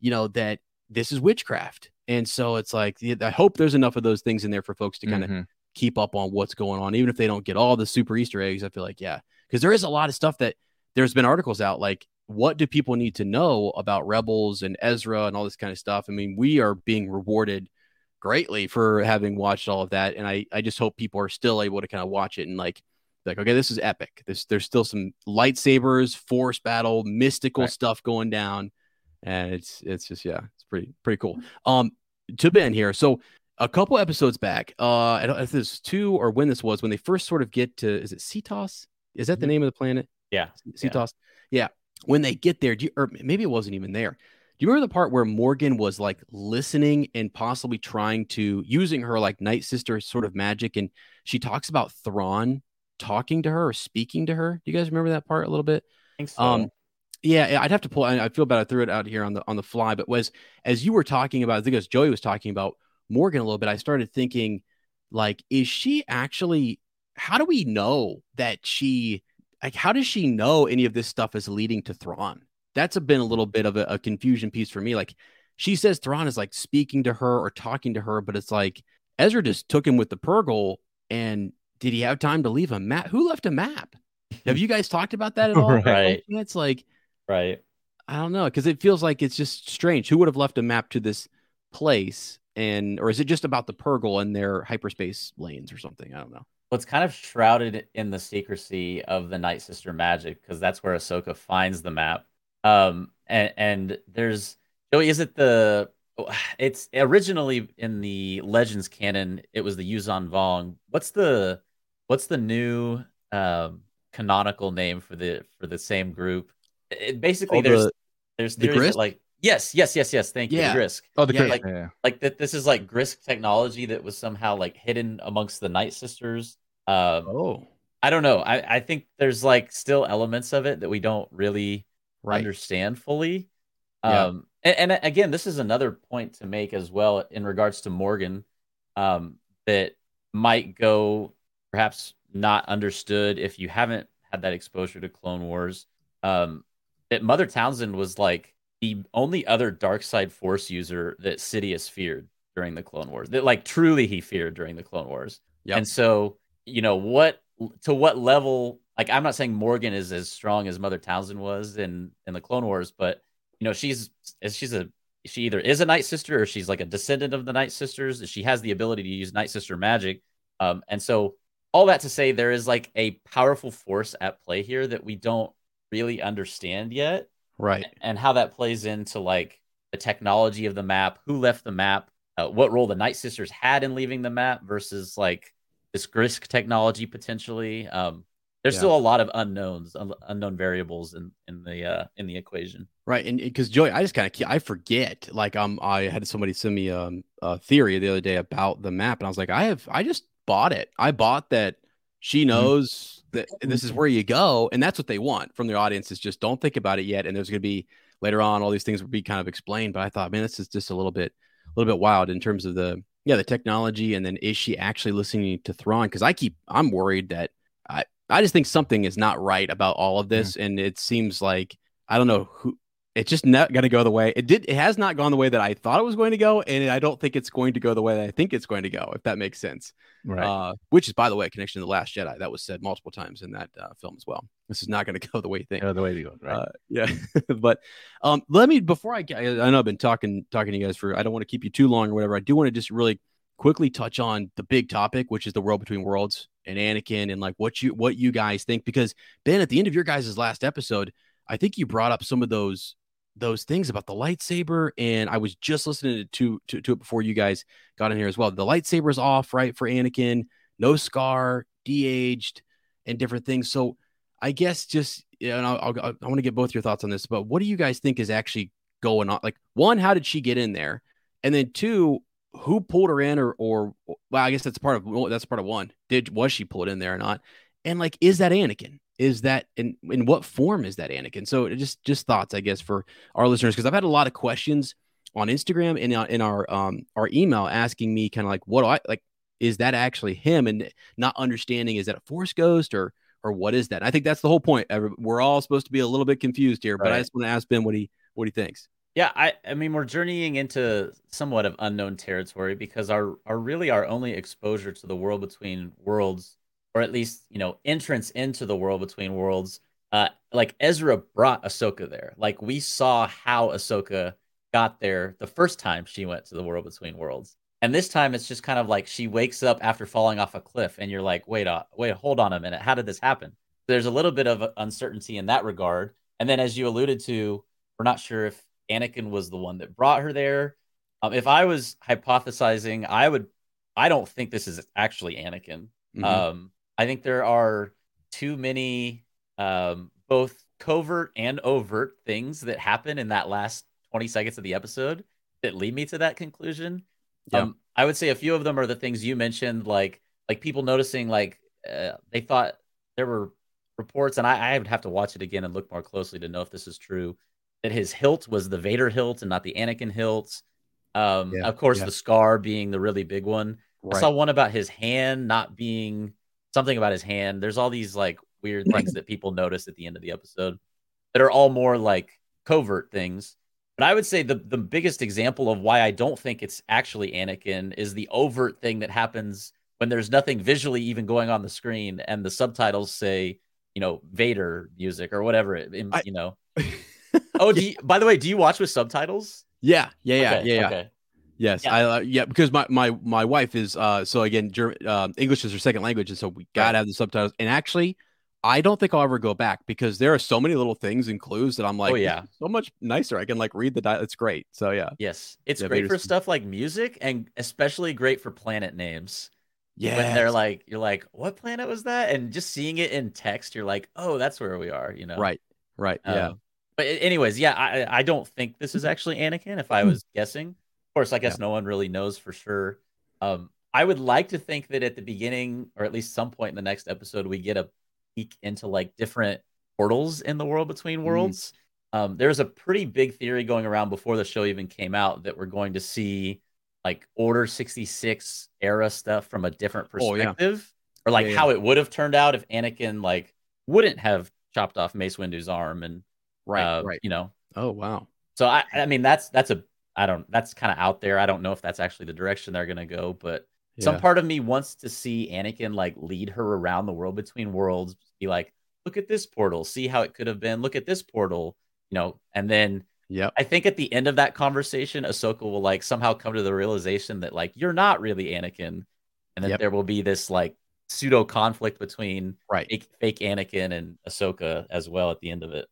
you know, that this is witchcraft. And so it's like, I hope there's enough of those things in there for folks to kind of Mhm. keep up on what's going on, even if they don't get all the super Easter eggs. I feel like, yeah, because there is a lot of stuff that there's been articles out like, what do people need to know about Rebels and Ezra and all this kind of stuff? I mean, we are being rewarded greatly for having watched all of that, and I I just hope people are still able to kind of watch it and like like okay, this is epic. There's there's still some lightsabers, force battle, mystical Right. stuff going down, and it's it's just yeah, it's pretty pretty cool. Um, to Ben here, so a couple episodes back, uh, I don't know if this is two or when this was when they first sort of get to is it Seatos? Is that the Mhm. name of the planet? Yeah. Seatos. Yeah. When they get there, do you, or maybe it wasn't even there. Do you remember the part where Morgan was like listening and possibly trying to using her like night sister sort of magic, and she talks about Thrawn talking to her or speaking to her? Do you guys remember that part a little bit? So. Um, yeah, I'd have to pull. I, I feel bad I threw it out here on the on the fly, but was as you were talking about, I think as Joey was talking about Morgan a little bit, I started thinking, like, is she actually? How do we know that she? Like, how does she know any of this stuff is leading to Thrawn? That's a, been a little bit of a, a confusion piece for me. Like, she says Thrawn is like speaking to her or talking to her, but it's like Ezra just took him with the Purrgil, and did he have time to leave a map? Who left a map? Have you guys talked about that at all? Right. It's like right. I don't know because it feels like it's just strange. Who would have left a map to this place, and or is it just about the Purrgil and their hyperspace lanes or something? I don't know. Well, it's kind of shrouded in the secrecy of the Night Sister magic because that's where Ahsoka finds the map. Um, and and there's Joey, is it the? It's originally in the Legends canon. It was the Yuuzhan Vong. What's the what's the new um canonical name for the for the same group? It, basically, Oh, there's the- there's the theories like yes, yes, yes, yes. Thank you, Yeah. the Grysk Oh, the Yeah, Chris- like- yeah. like that this is like Grysk technology that was somehow like hidden amongst the Night Sisters. Um, Oh, I don't know. I, I think there's like still elements of it that we don't really right. understand fully. Yeah. Um, and, and again, this is another point to make as well in regards to Morgan, um, that might go perhaps not understood if you haven't had that exposure to Clone Wars. Um, that Mother Talzin was like the only other dark side force user that Sidious feared during the Clone Wars. That like truly he feared during the Clone Wars. Yep. And so, you know, what to what level like I'm not saying Morgan is as strong as Mother Talzin was in in the Clone Wars, but you know, she's she's a she either is a Night Sister or she's like a descendant of the Night Sisters. She has the ability to use Night Sister magic. Um, and so all that to say there is like a powerful force at play here that we don't really understand yet Right. and how that plays into like the technology of the map, who left the map, uh, what role the Night Sisters had in leaving the map versus like this Grysk technology potentially. Um, there's Yeah. still a lot of unknowns, un- unknown variables in in the uh, in the equation. Right, and because Joey, I just kind of I forget. Like, um, I had somebody send me um a theory the other day about the map, and I was like, I have, I just bought it. I bought that. She knows that this is where you go, and that's what they want from their audience. Is just don't think about it yet, and there's going to be later on all these things will be kind of explained. But I thought, man, this is just a little bit, a little bit wild in terms of the yeah the technology, and then is she actually listening to Thrawn? Because I keep, I'm worried that I, just think something is not right about all of this, and it seems like I don't know who it's just not going to go the way it did. It has not gone the way that I thought it was going to go, and I don't think it's going to go the way that I think it's going to go. If that makes sense. Right. Uh, which is, by the way, a connection to the Last Jedi. That was said multiple times in that uh, film as well. This is not going to go the way you think. Yeah, the way to go. Right. Uh, yeah, but um, let me before I I know I've been talking talking to you guys for I don't want to keep you too long or whatever. I do want to just really quickly touch on the big topic, which is the world between worlds and Anakin and like what you what you guys think. Because Ben, at the end of your guys' last episode, I think you brought up some of those those things about the lightsaber, and I was just listening to to, to it before you guys got in here as well. The lightsaber's off, right, for Anakin, no scar, de-aged, and different things. So I guess just yeah, and I'll, I'll, I want to get both your thoughts on this, but what do you guys think is actually going on? Like, one, how did she get in there, and then two, who pulled her in, or or well, I guess that's part of that's part of one. Did was she pulled in there or not? And like, is that Anakin? Is that in in what form is that Anakin? So just just thoughts, I guess, for our listeners, because I've had a lot of questions on Instagram and in our um our email asking me kind of like, what do I like? Is that actually him? And not understanding is that a Force ghost or or what is that? And I think that's the whole point. We're all supposed to be a little bit confused here, but I just want to ask Ben what he what he thinks. Yeah, I I mean we're journeying into somewhat of unknown territory because our our really our only exposure to the world between worlds, or at least you know entrance into the world between worlds, uh, like Ezra brought Ahsoka there. Like we saw how Ahsoka got there the first time she went to the world between worlds, and this time it's just kind of like she wakes up after falling off a cliff, and you're like, wait, uh, wait, hold on a minute, how did this happen? There's a little bit of uncertainty in that regard, and then as you alluded to, we're not sure if Anakin was the one that brought her there. Um, if I was hypothesizing, I would. I don't think this is actually Anakin. Mhm. Um, I think there are too many, um, both covert and overt things that happen in that last twenty seconds of the episode that lead me to that conclusion. Yeah. Um, I would say a few of them are the things you mentioned, like like people noticing, like uh, they thought there were reports, and I, I would have to watch it again and look more closely to know if this is true that his hilt was the Vader hilt and not the Anakin hilt. Um, Yeah, of course, yeah. the scar being the really big one. I saw one about his hand not being something about his hand. There's all these like weird things that people notice at the end of the episode that are all more like covert things. But I would say the the biggest example of why I don't think it's actually Anakin is the overt thing that happens when there's nothing visually even going on the screen and the subtitles say, you know, Vader music or whatever it, you know. Oh, do you, by the way, do you watch with subtitles? Yeah, yeah, yeah, Okay, yeah, yeah. Okay. Yes, Yeah. I uh, yeah because my my my wife is uh so again German uh, English is her second language and so we gotta Right. have the subtitles and actually I don't think I'll ever go back because there are so many little things and clues that I'm like Oh, yeah. So much nicer I can like read the di- it's great so yeah Yes, it's Yeah, great for stuff like music and especially great for planet names. yeah When they're like, you're like, what planet was that? And just seeing it in text, you're like, oh, that's where we are, you know? right right yeah Um, But anyways, yeah, I I don't think this is actually Anakin. If I was guessing, of course, I guess no one really knows for sure. Um, I would like to think that at the beginning, or at least some point in the next episode, we get a peek into like different portals in the world between Mm. worlds. um, there's a pretty big theory going around before the show even came out that we're going to see like Order 66 era stuff from a different Oh, yeah. perspective, or like Yeah, yeah. how it would have turned out if Anakin like wouldn't have chopped off Mace Windu's arm and Right, uh, right. you know. Oh wow. So I, I mean, that's that's a I don't that's kind of out there. I don't know if that's actually the direction they're gonna go, but some part of me wants to see Anakin like lead her around the world between worlds, be like, look at this portal, see how it could have been, look at this portal, you know, and then yeah, I think at the end of that conversation, Ahsoka will like somehow come to the realization that like you're not really Anakin, and that Yep. there will be this like pseudo conflict between Right. fake, fake Anakin and Ahsoka as well at the end of it.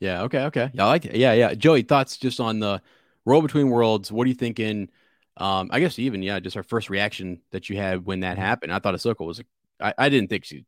Yeah. Okay. Okay. Yeah, I like it. Yeah. Yeah. Joey, thoughts just on the role between worlds. What are you thinking? Um, I guess even yeah, just our first reaction that you had when Mm-hmm. that happened. I thought Ahsoka was. I, I didn't think she,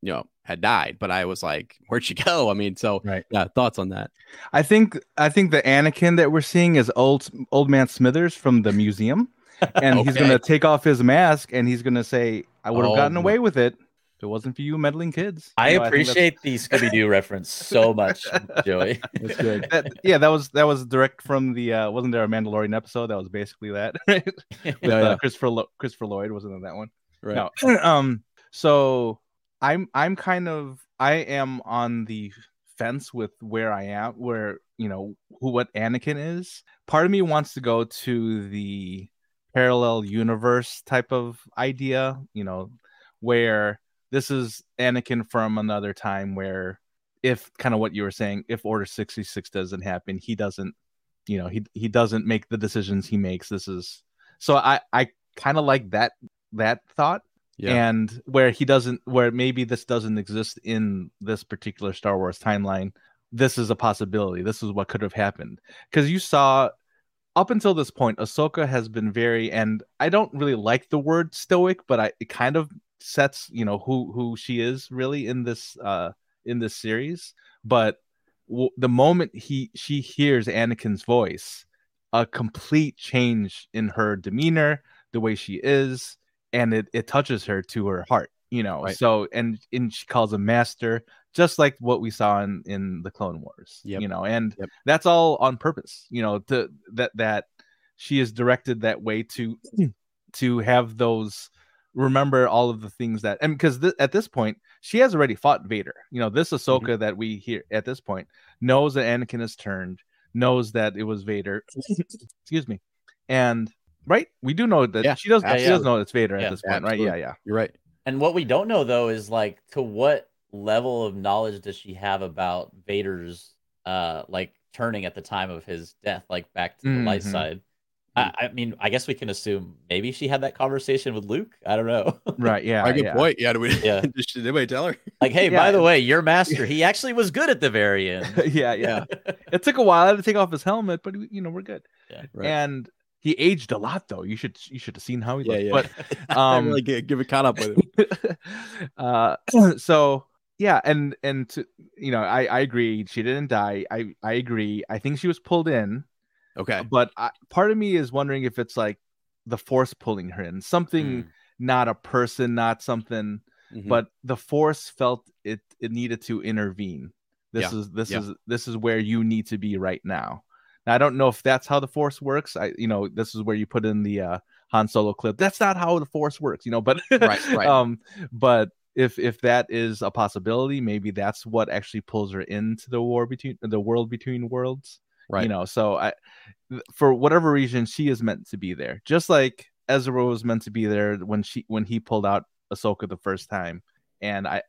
you know, had died, but I was like, where'd she go? I mean, so Right. yeah. Thoughts on that? I think I think the Anakin that we're seeing is old old man Smithers from the museum, and he's gonna take off his mask and he's gonna say, "I would have Oh, gotten away with it if it wasn't for you meddling kids." I You know, think that's- appreciate the Scooby Doo reference so much, Joey. That's good. that, yeah, that was that was direct from the uh wasn't there a Mandalorian episode that was basically that right? with Yeah, yeah. Uh, Christopher Lo- Christopher Lloyd wasn't it that one? Right. No. um so I'm I'm kind of I am on the fence with where I am where you know who what Anakin is. Part of me wants to go to the parallel universe type of idea, you know, where this is Anakin from another time where if kind of what you were saying, if Order 66 doesn't happen, he doesn't, you know, he he doesn't make the decisions he makes. This is so I I kind of like that that thought Yeah. and where he doesn't where maybe this doesn't exist in this particular Star Wars timeline. This is a possibility. This is what could have happened because you saw up until this point, Ahsoka has been very, and I don't really like the word stoic, but I it kind of sets you know who who she is really in this uh in this series. But w- the moment he she hears Anakin's voice, a complete change in her demeanor, the way she is, and it it touches her to her heart. You know, Right. so and and she calls him master, just like what we saw in in the Clone Wars. Yep. You know, and Yep. that's all on purpose you know to that that she is directed that way to to have those remember all of the things that and because th- at this point she has already fought vader you know this ahsoka Mm-hmm. that we hear at this point knows that anakin has turned knows that it was vader excuse me and right we do know that Yeah, she does she absolutely. does know it's vader Yeah, at this point right yeah yeah You're right. And what we don't know though is like to what level of knowledge does she have about Vader's uh like turning at the time of his death, like back to the light Mhm. side. I, I mean, I guess we can assume maybe she had that conversation with Luke. I don't know. right yeah Right, good yeah. point. Yeah. Do we? Yeah. Did anybody tell her? like, hey, Yeah. by the way, your master, he actually was good at the very end. yeah yeah it took a while I had to take off his helmet but you know we're good Right. and he aged a lot though you should you should have seen how he Yeah, looked yeah. but I um really get, give it caught up with it. uh so yeah and and to, you know i i agree she didn't die i i agree i think she was pulled in Okay. but I, part of me is wondering if it's like the force pulling her in something Mm. not a person not something Mhm. but the force felt it it needed to intervene this Yeah, is this yeah. is this is where you need to be right now now i don't know if that's how the force works i you know this is where you put in the uh han solo clip that's not how the force works you know but Right, right. um but if if that is a possibility maybe that's what actually pulls her into the war between the world between worlds right. you know so i for whatever reason she is meant to be there. Just like ezra was meant to be there when she when he pulled out ahsoka the first time. And i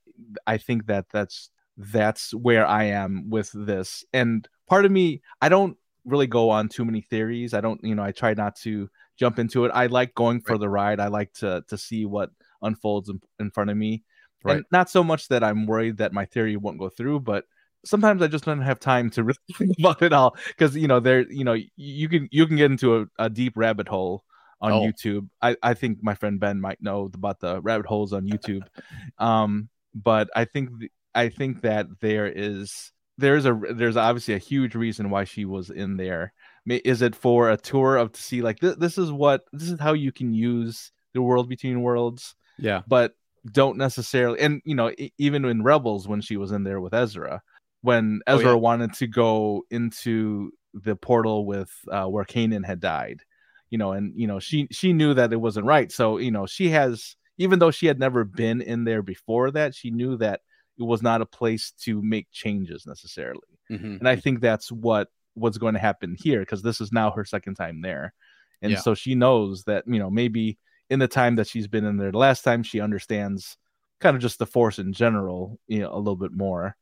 i think that that's that's where i am with this. And part of me i don't really go on too many theories. I don't you know i try not to jump into it. I like going for Right. the ride. I like to to see what unfolds in, in front of me. Right. and not so much that i'm worried that my theory won't go through but sometimes I just don't have time to really think about it all because you know there you know you can you can get into a, a deep rabbit hole on Oh. YouTube. I I think my friend Ben might know about the rabbit holes on YouTube. um, but I think th- I think that there is there's a there's obviously a huge reason why she was in there. Is it for a tour of to see like this, this is what this is how you can use the world between worlds Yeah. but don't necessarily and you know even in rebels when she was in there with ezra when Oh, Ezra yeah. wanted to go into the portal with uh, where Kanan had died, you know, and you know she she knew that it wasn't right. So you know she has even though she had never been in there before that, she knew that it was not a place to make changes necessarily. Mhm. And I think that's what what's going to happen here because this is now her second time there, and Yeah. so she knows that you know maybe in the time that she's been in there the last time she understands kind of just the force in general you know a little bit more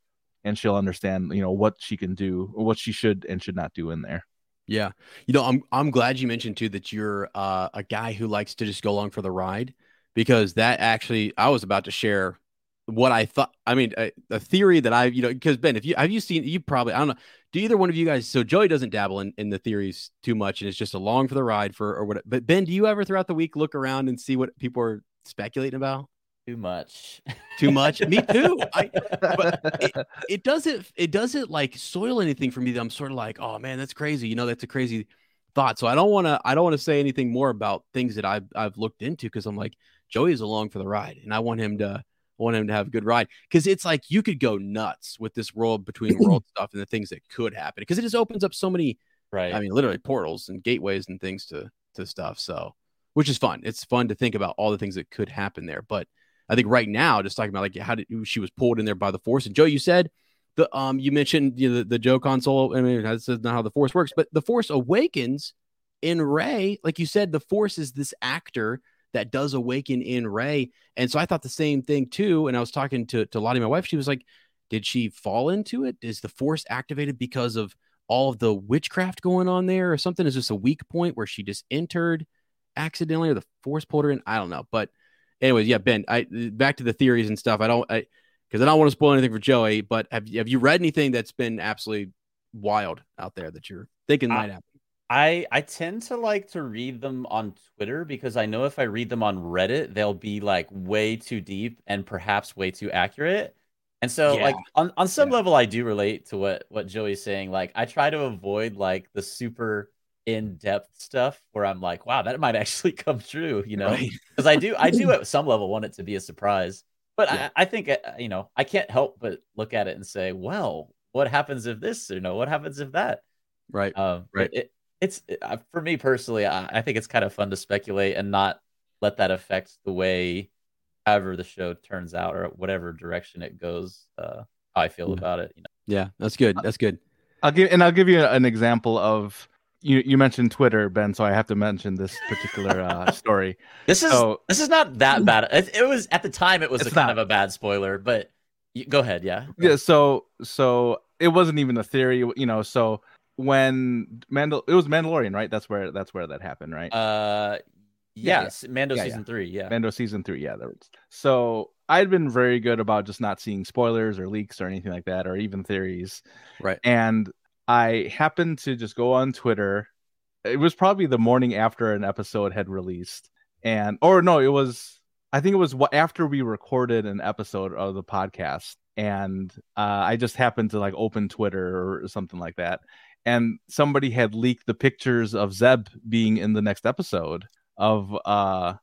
and she'll understand you know what she can do what she should and should not do in there Yeah. You know, I'm I'm glad you mentioned too that you're uh, a guy who likes to just go along for the ride because that actually I was about to share what I thought. I mean, a, a theory that I, you know, because Ben, if you have you seen, you probably I don't know. Do either one of you guys? So Joey doesn't dabble in, in the theories too much, and it's just along for the ride for or what. But Ben, do you ever throughout the week look around and see what people are speculating about? Too much. Too much? Me too. I, but it, it doesn't it doesn't like soil anything for me that I'm sort of like, oh man, that's crazy. You know, that's a crazy thought. So I don't want to I don't want to say anything more about things that I've I've looked into because I'm like Joey's along for the ride, and I want him to I want him to have a good ride because it's like you could go nuts with this world between world stuff and the things that could happen because it just opens up so many right. I mean, literally portals and gateways and things to to stuff. So, which is fun. It's fun to think about all the things that could happen there. But I think right now, just talking about like how did she was pulled in there by the force. And Joe, you said the um you mentioned you know, the, the Joe console. I mean, this is not how the force works, but the force awakens in Rey. Like you said, the force is this actor that does awaken in Rey. And so I thought the same thing too. And I was talking to to Lottie, my wife. She was like, "Did she fall into it? Is the force activated because of all of the witchcraft going on there or something? Is this a weak point where she just entered accidentally or the force pulled her in? I don't know. But anyways, yeah, Ben, I back to the theories and stuff. I don't I because I don't want to spoil anything for Joey, but have you have you read anything that's been absolutely wild out there that you're thinking might happen? I I tend to like to read them on Twitter because I know if I read them on Reddit, they'll be like way too deep and perhaps way too accurate. And so Yeah. like on, on some Yeah. level I do relate to what what Joey's saying. Like I try to avoid like the super in-depth stuff where I'm like, wow, that might actually come true, you know? Right. Because I do I do at some level want it to be a surprise. But Yeah. I, I think uh, you know, I can't help but look at it and say, well, what happens if this, you know, what happens if that? Right. Um, Right. It, it's it, uh, for me personally. I, I think it's kind of fun to speculate and not let that affect the way, however the show turns out or whatever direction it goes. Uh, how I feel Yeah. about it. You know. Yeah, that's good. That's good. i'll give and i'll give you an example of you you mentioned twitter ben so i have to mention this particular uh, story This is So- this is not that bad. It, it was at the time. It was a kind not. of a bad spoiler, but you, go ahead. Yeah. yeah so so it wasn't even a theory you know so when mandal it was mandalorian right that's where that's where that happened right Uh, Yeah, yeah. yes. Mando Yeah, yeah. season three. Yeah. Mando season three, yeah. So I'd been very good about just not seeing spoilers or leaks or anything like that, or even theories. Right. And I happened to just go on Twitter. It was probably the morning after an episode had released, and or no, it was. I think it was after we recorded an episode of the podcast, and uh, I just happened to like open Twitter or something like that, and somebody had leaked the pictures of Zeb being in the next episode of uh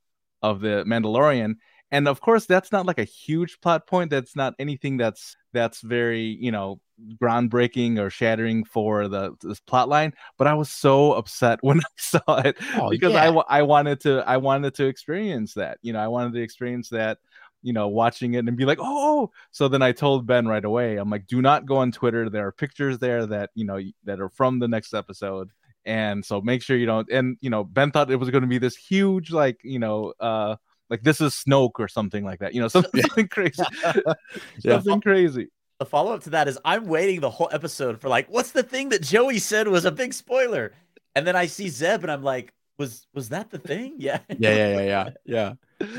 of the Mandalorian. And of course that's not like a huge plot point. That's not anything that's that's very, you know, groundbreaking or shattering for the this plot line, but I was so upset when I saw it Oh, because yeah. I I wanted to I wanted to experience that. You know, I wanted to experience that you know, watching it and be like, oh, so then I told Ben right away, I'm like, do not go on Twitter. There are pictures there that, you know, that are from the next episode and so make sure you don't and you know ben thought it was going to be this huge like you know uh like this is snoke or something like that you know something, something crazy Yeah. something crazy The follow up to that is I'm waiting the whole episode for like, what's the thing that Joey said was a big spoiler? And then I see Zeb and I'm like, was was that the thing? Yeah. Yeah, yeah, yeah, yeah, yeah.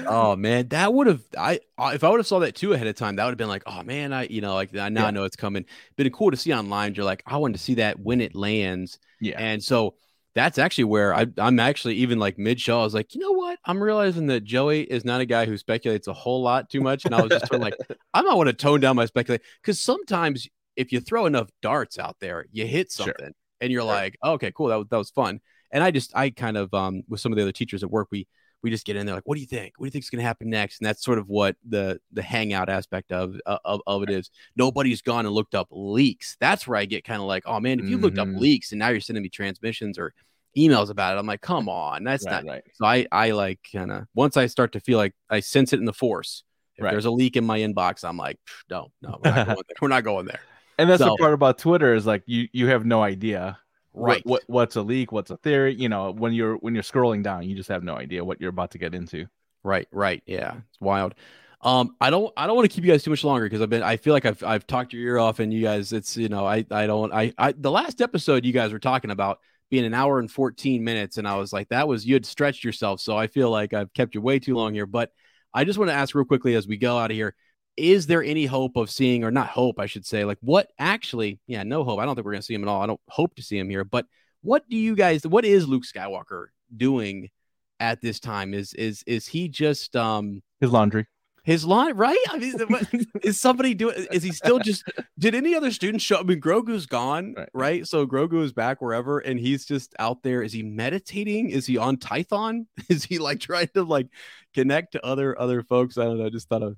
Oh man, that would have I I- if I would have saw that too ahead of time, that would have been like, oh man, I you know like I now Yeah. I know it's coming. Been cool to see online. You're like, I wanted to see that when it lands, yeah and so that's actually where I I'm actually even like mid show. I was like, you know what? I'm realizing that Joey is not a guy who speculates a whole lot too much, and I was just sort of like, I might want to tone down my speculation because sometimes if you throw enough darts out there, you hit Sure. something, and you're Sure. like, okay, cool, that was that was fun. And I just I kind of um with some of the other teachers at work, we we just get in there like, what do you think? What do you think is going to happen next? And that's sort of what the the hangout aspect of uh, of, of it is. Nobody's gone and looked up leaks. That's where I get kind of like, oh man, if you looked up Mhm. leaks and now you're sending me transmissions or emails about it, I'm like, come on, that's Right, not. right. So I I like kind of once I start to feel like I sense it in the force. If Right. there's a leak in my inbox, I'm like, "Pff, no, no, we're not going there. We're not going there. And that's So- the part about Twitter is like you you have no idea Right. what, what's a leak, what's a theory. You know, when you're when you're scrolling down, you just have no idea what you're about to get into. Right, right. Yeah, it's wild. Um, I don't, I don't want to keep you guys too much longer because I've been, I feel like I've, I've talked your ear off, and you guys, it's, you know, I, I don't, I, I, the last episode you guys were talking about being an hour and fourteen minutes, and I was like, that was you had stretched yourself, so I feel like I've kept you way too long here. But I just want to ask real quickly as we go out of here, is there any hope of seeing, or not hope, I should say, like what actually? Yeah, no hope. I don't think we're gonna see him at all. I don't hope to see him here, but what do you guys? What is Luke Skywalker doing? at this time is is is he just um His laundry. his line right i mean what, is somebody doing is he still just did any other students show i mean grogu's gone right, Right. so grogu is back wherever and he's just out there is he meditating is he on tython is he like trying to like connect to other other folks i don't know I just thought a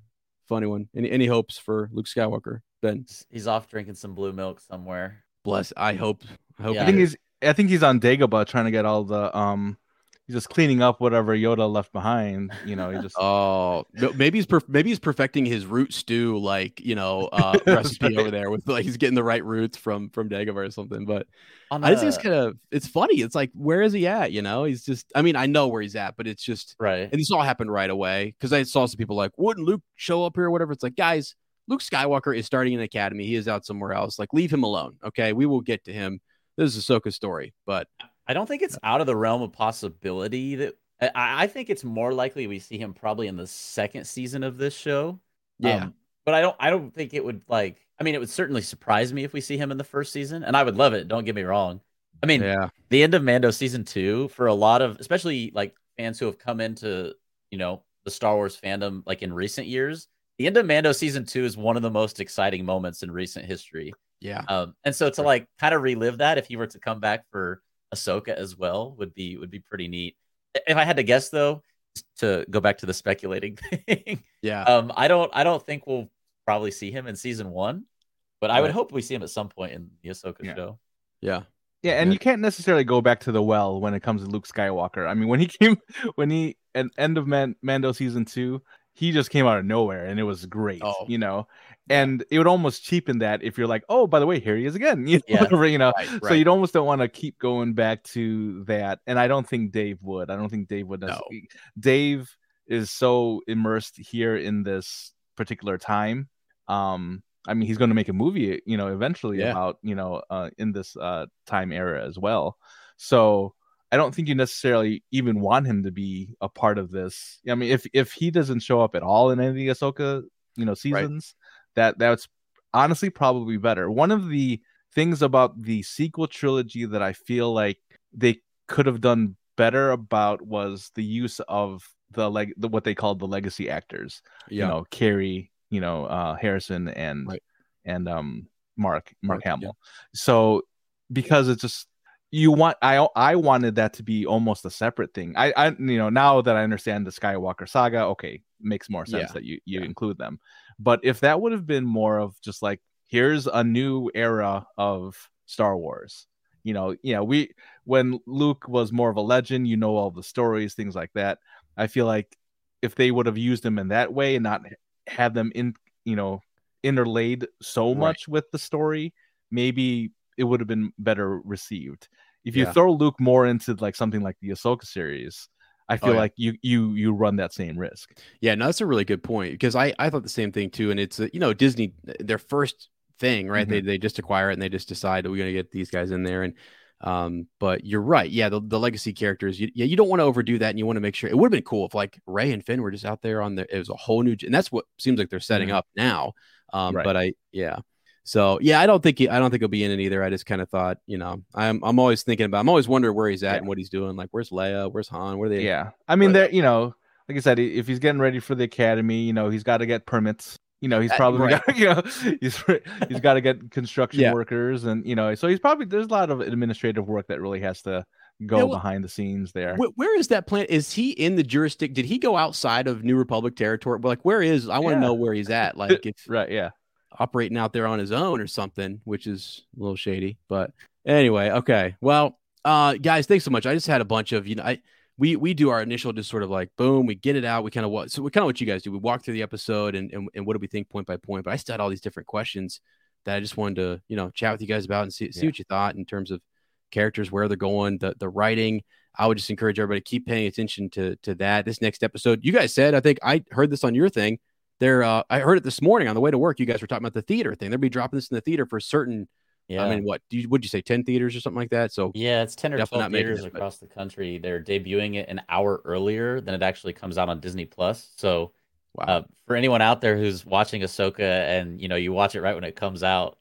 funny one any any hopes for luke skywalker ben He's off drinking some blue milk somewhere. bless i hope i hope Yeah. I think he's I think he's on Dagobah trying to get all the um he's just cleaning up whatever Yoda left behind. You know, he just Oh, maybe he's perf- maybe he's perfecting his root stew, like you know, uh, recipe right. over there with like he's getting the right roots from from Dagobah or something. But On I just think it's kind of it's funny. It's like where is he at? You know, he's just. I mean, I know where he's at, but it's just right. and this all happened right away because I saw some people like, wouldn't Luke show up here or whatever? It's like, guys, Luke Skywalker is starting an academy. He is out somewhere else. Like, leave him alone. Okay, we will get to him. This is Ahsoka's story, but I don't think it's out of the realm of possibility that I, I think it's more likely we see him probably in the second season of this show. yeah, Um, but I don't I don't think it would like I mean it would certainly surprise me if we see him in the first season and I would love it, don't get me wrong. I mean yeah, the end of Mando season 2 for a lot of especially like fans who have come into, you know, the Star Wars fandom like in recent years, the end of Mando season 2 is one of the most exciting moments in recent history. yeah. Um, and so to like kind of relive that if he were to come back for Ahsoka as well would be would be pretty neat. If I had to guess though, to go back to the speculating thing, Yeah. um, I don't I don't think we'll probably see him in season one, but I would hope we see him at some point in the Ahsoka Yeah. show. yeah. Yeah, and Yeah. you can't necessarily go back to the well when it comes to Luke Skywalker. I mean, when he came, when he at end of Man- Mando season two, he just came out of nowhere, and it was great. Oh. You know, and it would almost cheapen that if you're like, oh, by the way, here he is again. You know, Yeah. whatever, you know. Right, So you'd almost don't want to keep going back to that. And I don't think Dave would. I don't think Dave would. No. Dave is so immersed here in this particular time. Um, I mean, he's going to make a movie, you know, eventually Yeah. about, you know, uh, in this uh, time era as well. So I don't think you necessarily even want him to be a part of this. I mean, if if he doesn't show up at all in any of the Ahsoka, you know, seasons, that that's honestly probably better. One of the things about the sequel trilogy that I feel like they could have done better about was the use of the leg the, what they called the legacy actors yeah. you know Carrie, you know uh, Harrison and Right. and um Mark Mark Mark, yeah. Hamill. So because it's just you want I I wanted that to be almost a separate thing. I I you know now that I understand the Skywalker saga, okay, makes more sense Yeah. that you you Yeah. include them. But if that would have been more of just like here's a new era of Star Wars. You know, yeah, we when Luke was more of a legend, you know all the stories, things like that. I feel like if they would have used them in that way and not have them in, you know, interlaid so Right. much with the story, maybe it would have been better received. If you Yeah. throw Luke more into like something like the Ahsoka series, I feel Oh, yeah. like you you you run that same risk. Yeah, no, that's a really good point because I I thought the same thing too, and it's uh, you know Disney their first thing right they they just acquire it and they just decide we're gonna get these guys in there and um but you're right yeah the, the legacy characters you, yeah you don't want to overdo that and you want to make sure it would have been cool if like Rey and Finn were just out there on the it was a whole new and that's what seems like they're setting Mhm. up now um Right. but I yeah so yeah I don't think he, I don't think he'll be in it either I just kind of thought you know I'm I'm always thinking about I'm always wondering where he's at Yeah. and what he's doing like where's Leia where's Han where are they Yeah, I mean, they're you know, like I said, if he's getting ready for the academy, you know, he's got to get permits. You know, he's Uh, probably right. got, you know, he's he's got to get construction Yeah. workers, and you know, so he's probably there's a lot of administrative work that really has to go behind the scenes there. Wh- where is that plant? Is he in the jurisdiction? Did he go outside of New Republic territory? Like, where is? I want to Yeah. know where he's at. Like, if right, yeah. Operating out there on his own or something, which is a little shady. But anyway, okay. Well, uh, guys, thanks so much. I just had a bunch of you know, I we we do our initial just sort of like boom, we get it out. We kind of what so we kind of what you guys do. We walk through the episode and, and and what do we think point by point. But I still had all these different questions that I just wanted to you know chat with you guys about and see see Yeah. what you thought in terms of characters, where they're going, the the writing. I would just encourage everybody to keep paying attention to to that. This next episode, you guys said, I think I heard this on your thing. There, uh, I heard it this morning on the way to work. You guys were talking about the theater thing. They'll be dropping this in the theater for certain. Yeah. I mean, what do you would you say? Ten theaters or something like that. So Yeah, it's 10 or 12 not making theaters this, but- across the country. They're debuting it an hour earlier than it actually comes out on Disney Plus. So, wow, uh, for anyone out there who's watching Ahsoka and you know you watch it right when it comes out,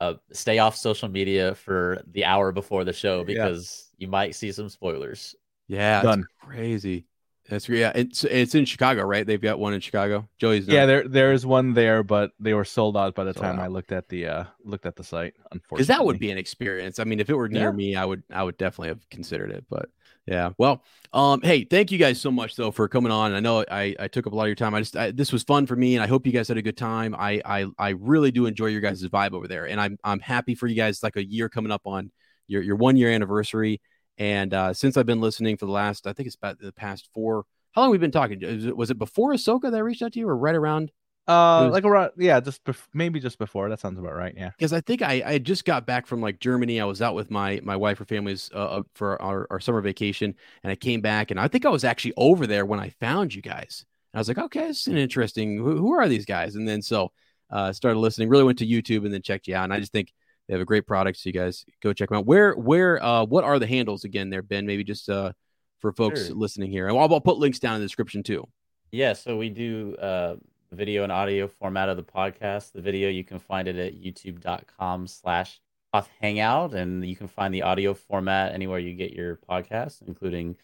uh, stay off social media for the hour before the show Yeah. because you might see some spoilers. yeah, Done. that's crazy. That's yeah. It's it's in Chicago, right? They've got one in Chicago. Joey's Yeah, there there is one there, but they were sold out by the Sold time out. I looked at the uh looked at the site. Unfortunately, because that would be an experience. I mean, if it were near Yeah. me, I would I would definitely have considered it. But yeah, well, um, hey, thank you guys so much though for coming on. I know I I took up a lot of your time. I just I, this was fun for me, and I hope you guys had a good time. I I I really do enjoy your guys' vibe over there, and I'm I'm happy for you guys. Like a year coming up on your your one year anniversary, and uh, since I've been listening for the last, I think it's about the past four. How long we've we been talking? Was it, was it before Ahsoka that I reached out to you, or right around? uh was- like around yeah, just bef- maybe just before. That sounds about right. Yeah. because I think I, I just got back from like Germany. I was out with my my wife or family's uh, for our, our summer vacation, and I came back, and I think I was actually over there when I found you guys. And I was like, okay, this is an interesting. Who, who are these guys? And then so uh, started listening. Really went to YouTube and then checked you out, and I just think they have a great product. So you guys go check them out. Where where uh what are the handles again? There, Ben. Maybe just uh for folks Sure. listening here, and I'll, I'll put links down in the description too. Yeah, so we do uh, video and audio format of the podcast. The video you can find it at youtube.com slash Hoth Hangout, and you can find the audio format anywhere you get your podcast, including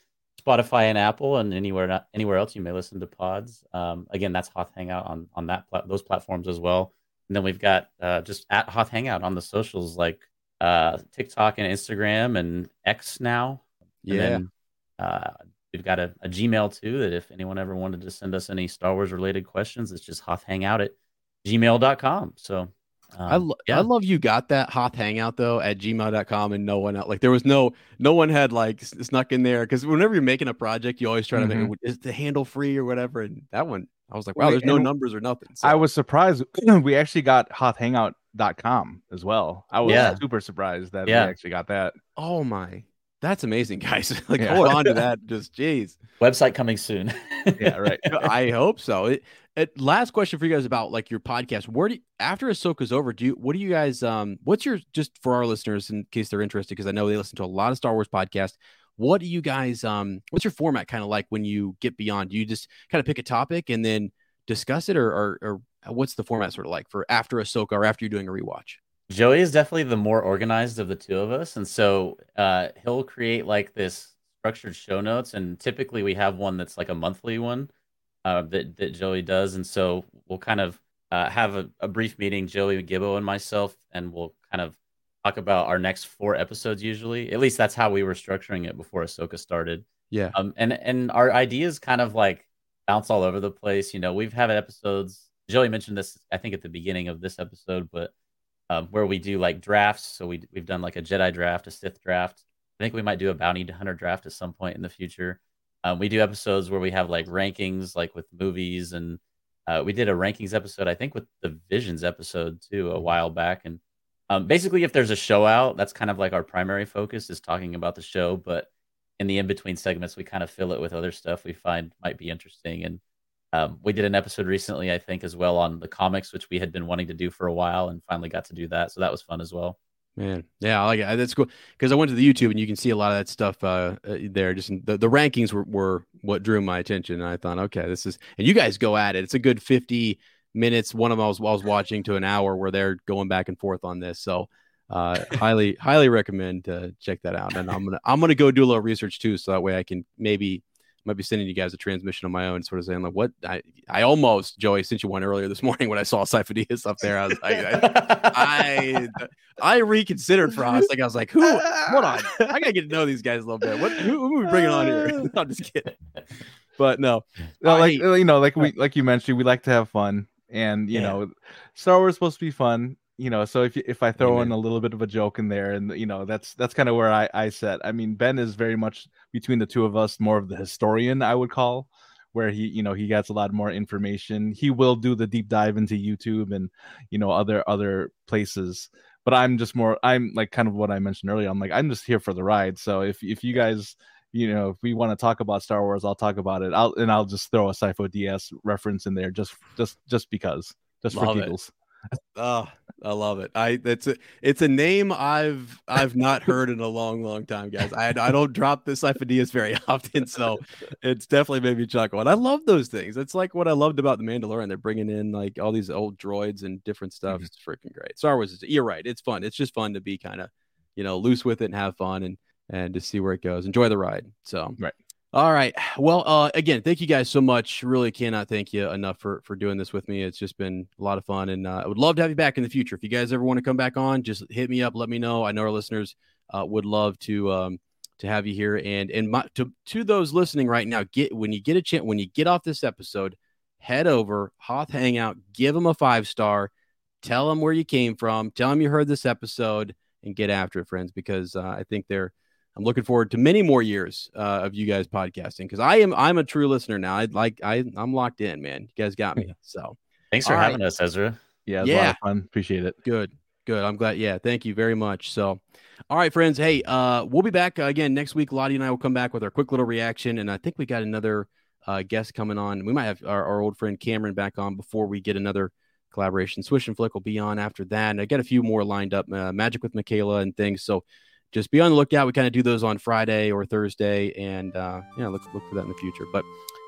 Spotify and Apple, and anywhere anywhere else you may listen to pods. Um, again, that's Hoth Hangout on on that pla- those platforms as well. And then we've got uh, just at Hoth Hangout on the socials like uh, TikTok and Instagram and X now. And Yeah. then, uh, we've got a, a Gmail too that if anyone ever wanted to send us any Star Wars related questions, it's just hothhangout at gmail.com. So, um, I, lo- yeah. I love you got that Hoth Hangout though at gmail.com and no one else like there was no no one had like snuck in there because whenever you're making a project you always try to Mhm. make is the handle free or whatever and that one I was like wow there's no and numbers or nothing I was surprised we actually got hothhangout.com as well. I was Yeah. super surprised that Yeah. we actually got that. oh my that's amazing guys like Yeah. hold on to that just jeez website coming soon. Yeah, right. I hope so it, it last question for you guys about like your podcast where do you, after Ahsoka's over do you what do you guys um what's your just for our listeners in case they're interested because I know they listen to a lot of Star Wars podcasts what do you guys um what's your format kind of like when you get beyond do you just kind of pick a topic and then discuss it or, or or what's the format sort of like for after Ahsoka or after you're doing a rewatch Joey is definitely the more organized of the two of us, and so uh, he'll create like this structured show notes. And typically, we have one that's like a monthly one uh, that that Joey does, and so we'll kind of uh, have a, a brief meeting, Joey, Gibbo, and myself, and we'll kind of talk about our next four episodes. Usually, at least that's how we were structuring it before Ahsoka started. yeah Um, and and our ideas kind of like bounce all over the place. You know, we've had episodes. Joey mentioned this, I think, at the beginning of this episode, but um, where we do like drafts. So we we've done like a Jedi draft, a Sith draft. I think we might do a bounty hunter draft at some point in the future. Um, we do episodes where we have like rankings, like with movies, and uh, we did a rankings episode, I think, with the Visions episode too, a while back. And um, basically, if there's a show out, that's kind of like our primary focus is talking about the show. But in the in between segments, we kind of fill it with other stuff we find might be interesting. And um, we did an episode recently, I think, as well on the comics, which we had been wanting to do for a while and finally got to do that. So that was fun as well. Man, yeah, I like it. That's cool because I went to the YouTube and you can see a lot of that stuff uh, uh, there. Just the the rankings were, were what drew my attention. And I thought, okay, this is and you guys go at it. It's a good fifty minutes. One of them I was, I was watching to an hour where they're going back and forth on this. So, uh, highly highly recommend to check that out. And I'm gonna I'm gonna go do a little research too, so that way I can maybe might be sending you guys a transmission on my own, sort of saying like, "What?" I I almost Joey sent you one earlier this morning when I saw Sifo up there. I was like, I, I, I reconsidered for us. Like I was like, "Who? Hold on, I gotta get to know these guys a little bit. What? Who, who are we bringing on here?" I'm just kidding. But no, No, like you know, like we like you mentioned, we like to have fun, and you Yeah. know, Star Wars is supposed to be fun. You know, so if if I throw in a little bit of a joke in there, and you know, that's that's kind of where I I set. I mean, Ben is very much between the two of us, more of the historian, I would call, where he you know he gets a lot more information. He will do the deep dive into YouTube and you know other other places. But I'm just more. I'm like kind of what I mentioned earlier. I'm like I'm just here for the ride. So if if you guys you know, if we want to talk about Star Wars, I'll talk about it. I'll and I'll just throw a Sifo-Dyas reference in there just just just because, just Love for it. giggles. Oh, I love it. I that's a it's a name I've I've not heard in a long, long time, guys. I I don't drop this ideas very often, so it's definitely made me chuckle. And I love those things. It's like what I loved about the Mandalorian. They're bringing in like all these old droids and different stuff. Mhm. It's freaking great. Star Wars is you're right. It's fun. It's just fun to be kind of you know loose with it and have fun and and to see where it goes. Enjoy the ride. So Right. All right. Well, uh, again, thank you guys so much. Really cannot thank you enough for for doing this with me. It's just been a lot of fun, and uh, I would love to have you back in the future. If you guys ever want to come back on, just hit me up. Let me know. I know our listeners uh, would love to um, to have you here. And and my, to to those listening right now, get when you get a chance when you get off this episode, head over Hoth Hangout, give them a five star, tell them where you came from, tell them you heard this episode, and get after it, friends. Because uh, I think they're I'm looking forward to many more years uh, of you guys podcasting because I am I'm a true listener now. I like I I'm locked in, man. You guys got me. So Thanks for All right. having us, Ezra. Yeah, it's a lot Yeah. of fun. Appreciate it. good, good. I'm glad. Yeah, thank you very much. So, all right, friends. Hey, uh, we'll be back uh, again next week. Lottie and I will come back with our quick little reaction, and I think we got another uh, guest coming on. We might have our, our old friend Cameron back on before we get another collaboration. Swish and Flick will be on after that, and I got a few more lined up. Uh, Magic with Michaela and things. So. Just be on the lookout. We kind of do those on Friday or Thursday, and uh, yeah, look look for that in the future. But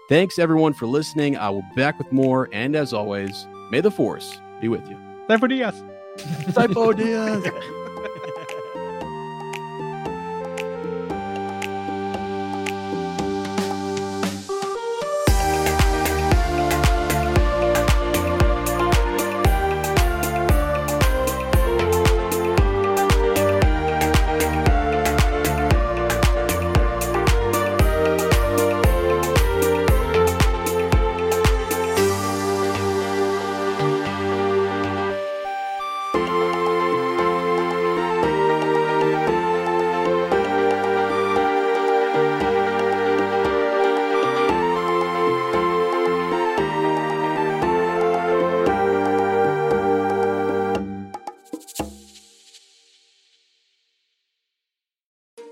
thanks everyone for listening. I will be back with more, and as always, may the force be with you. Time for DS. Sifo-Dyas.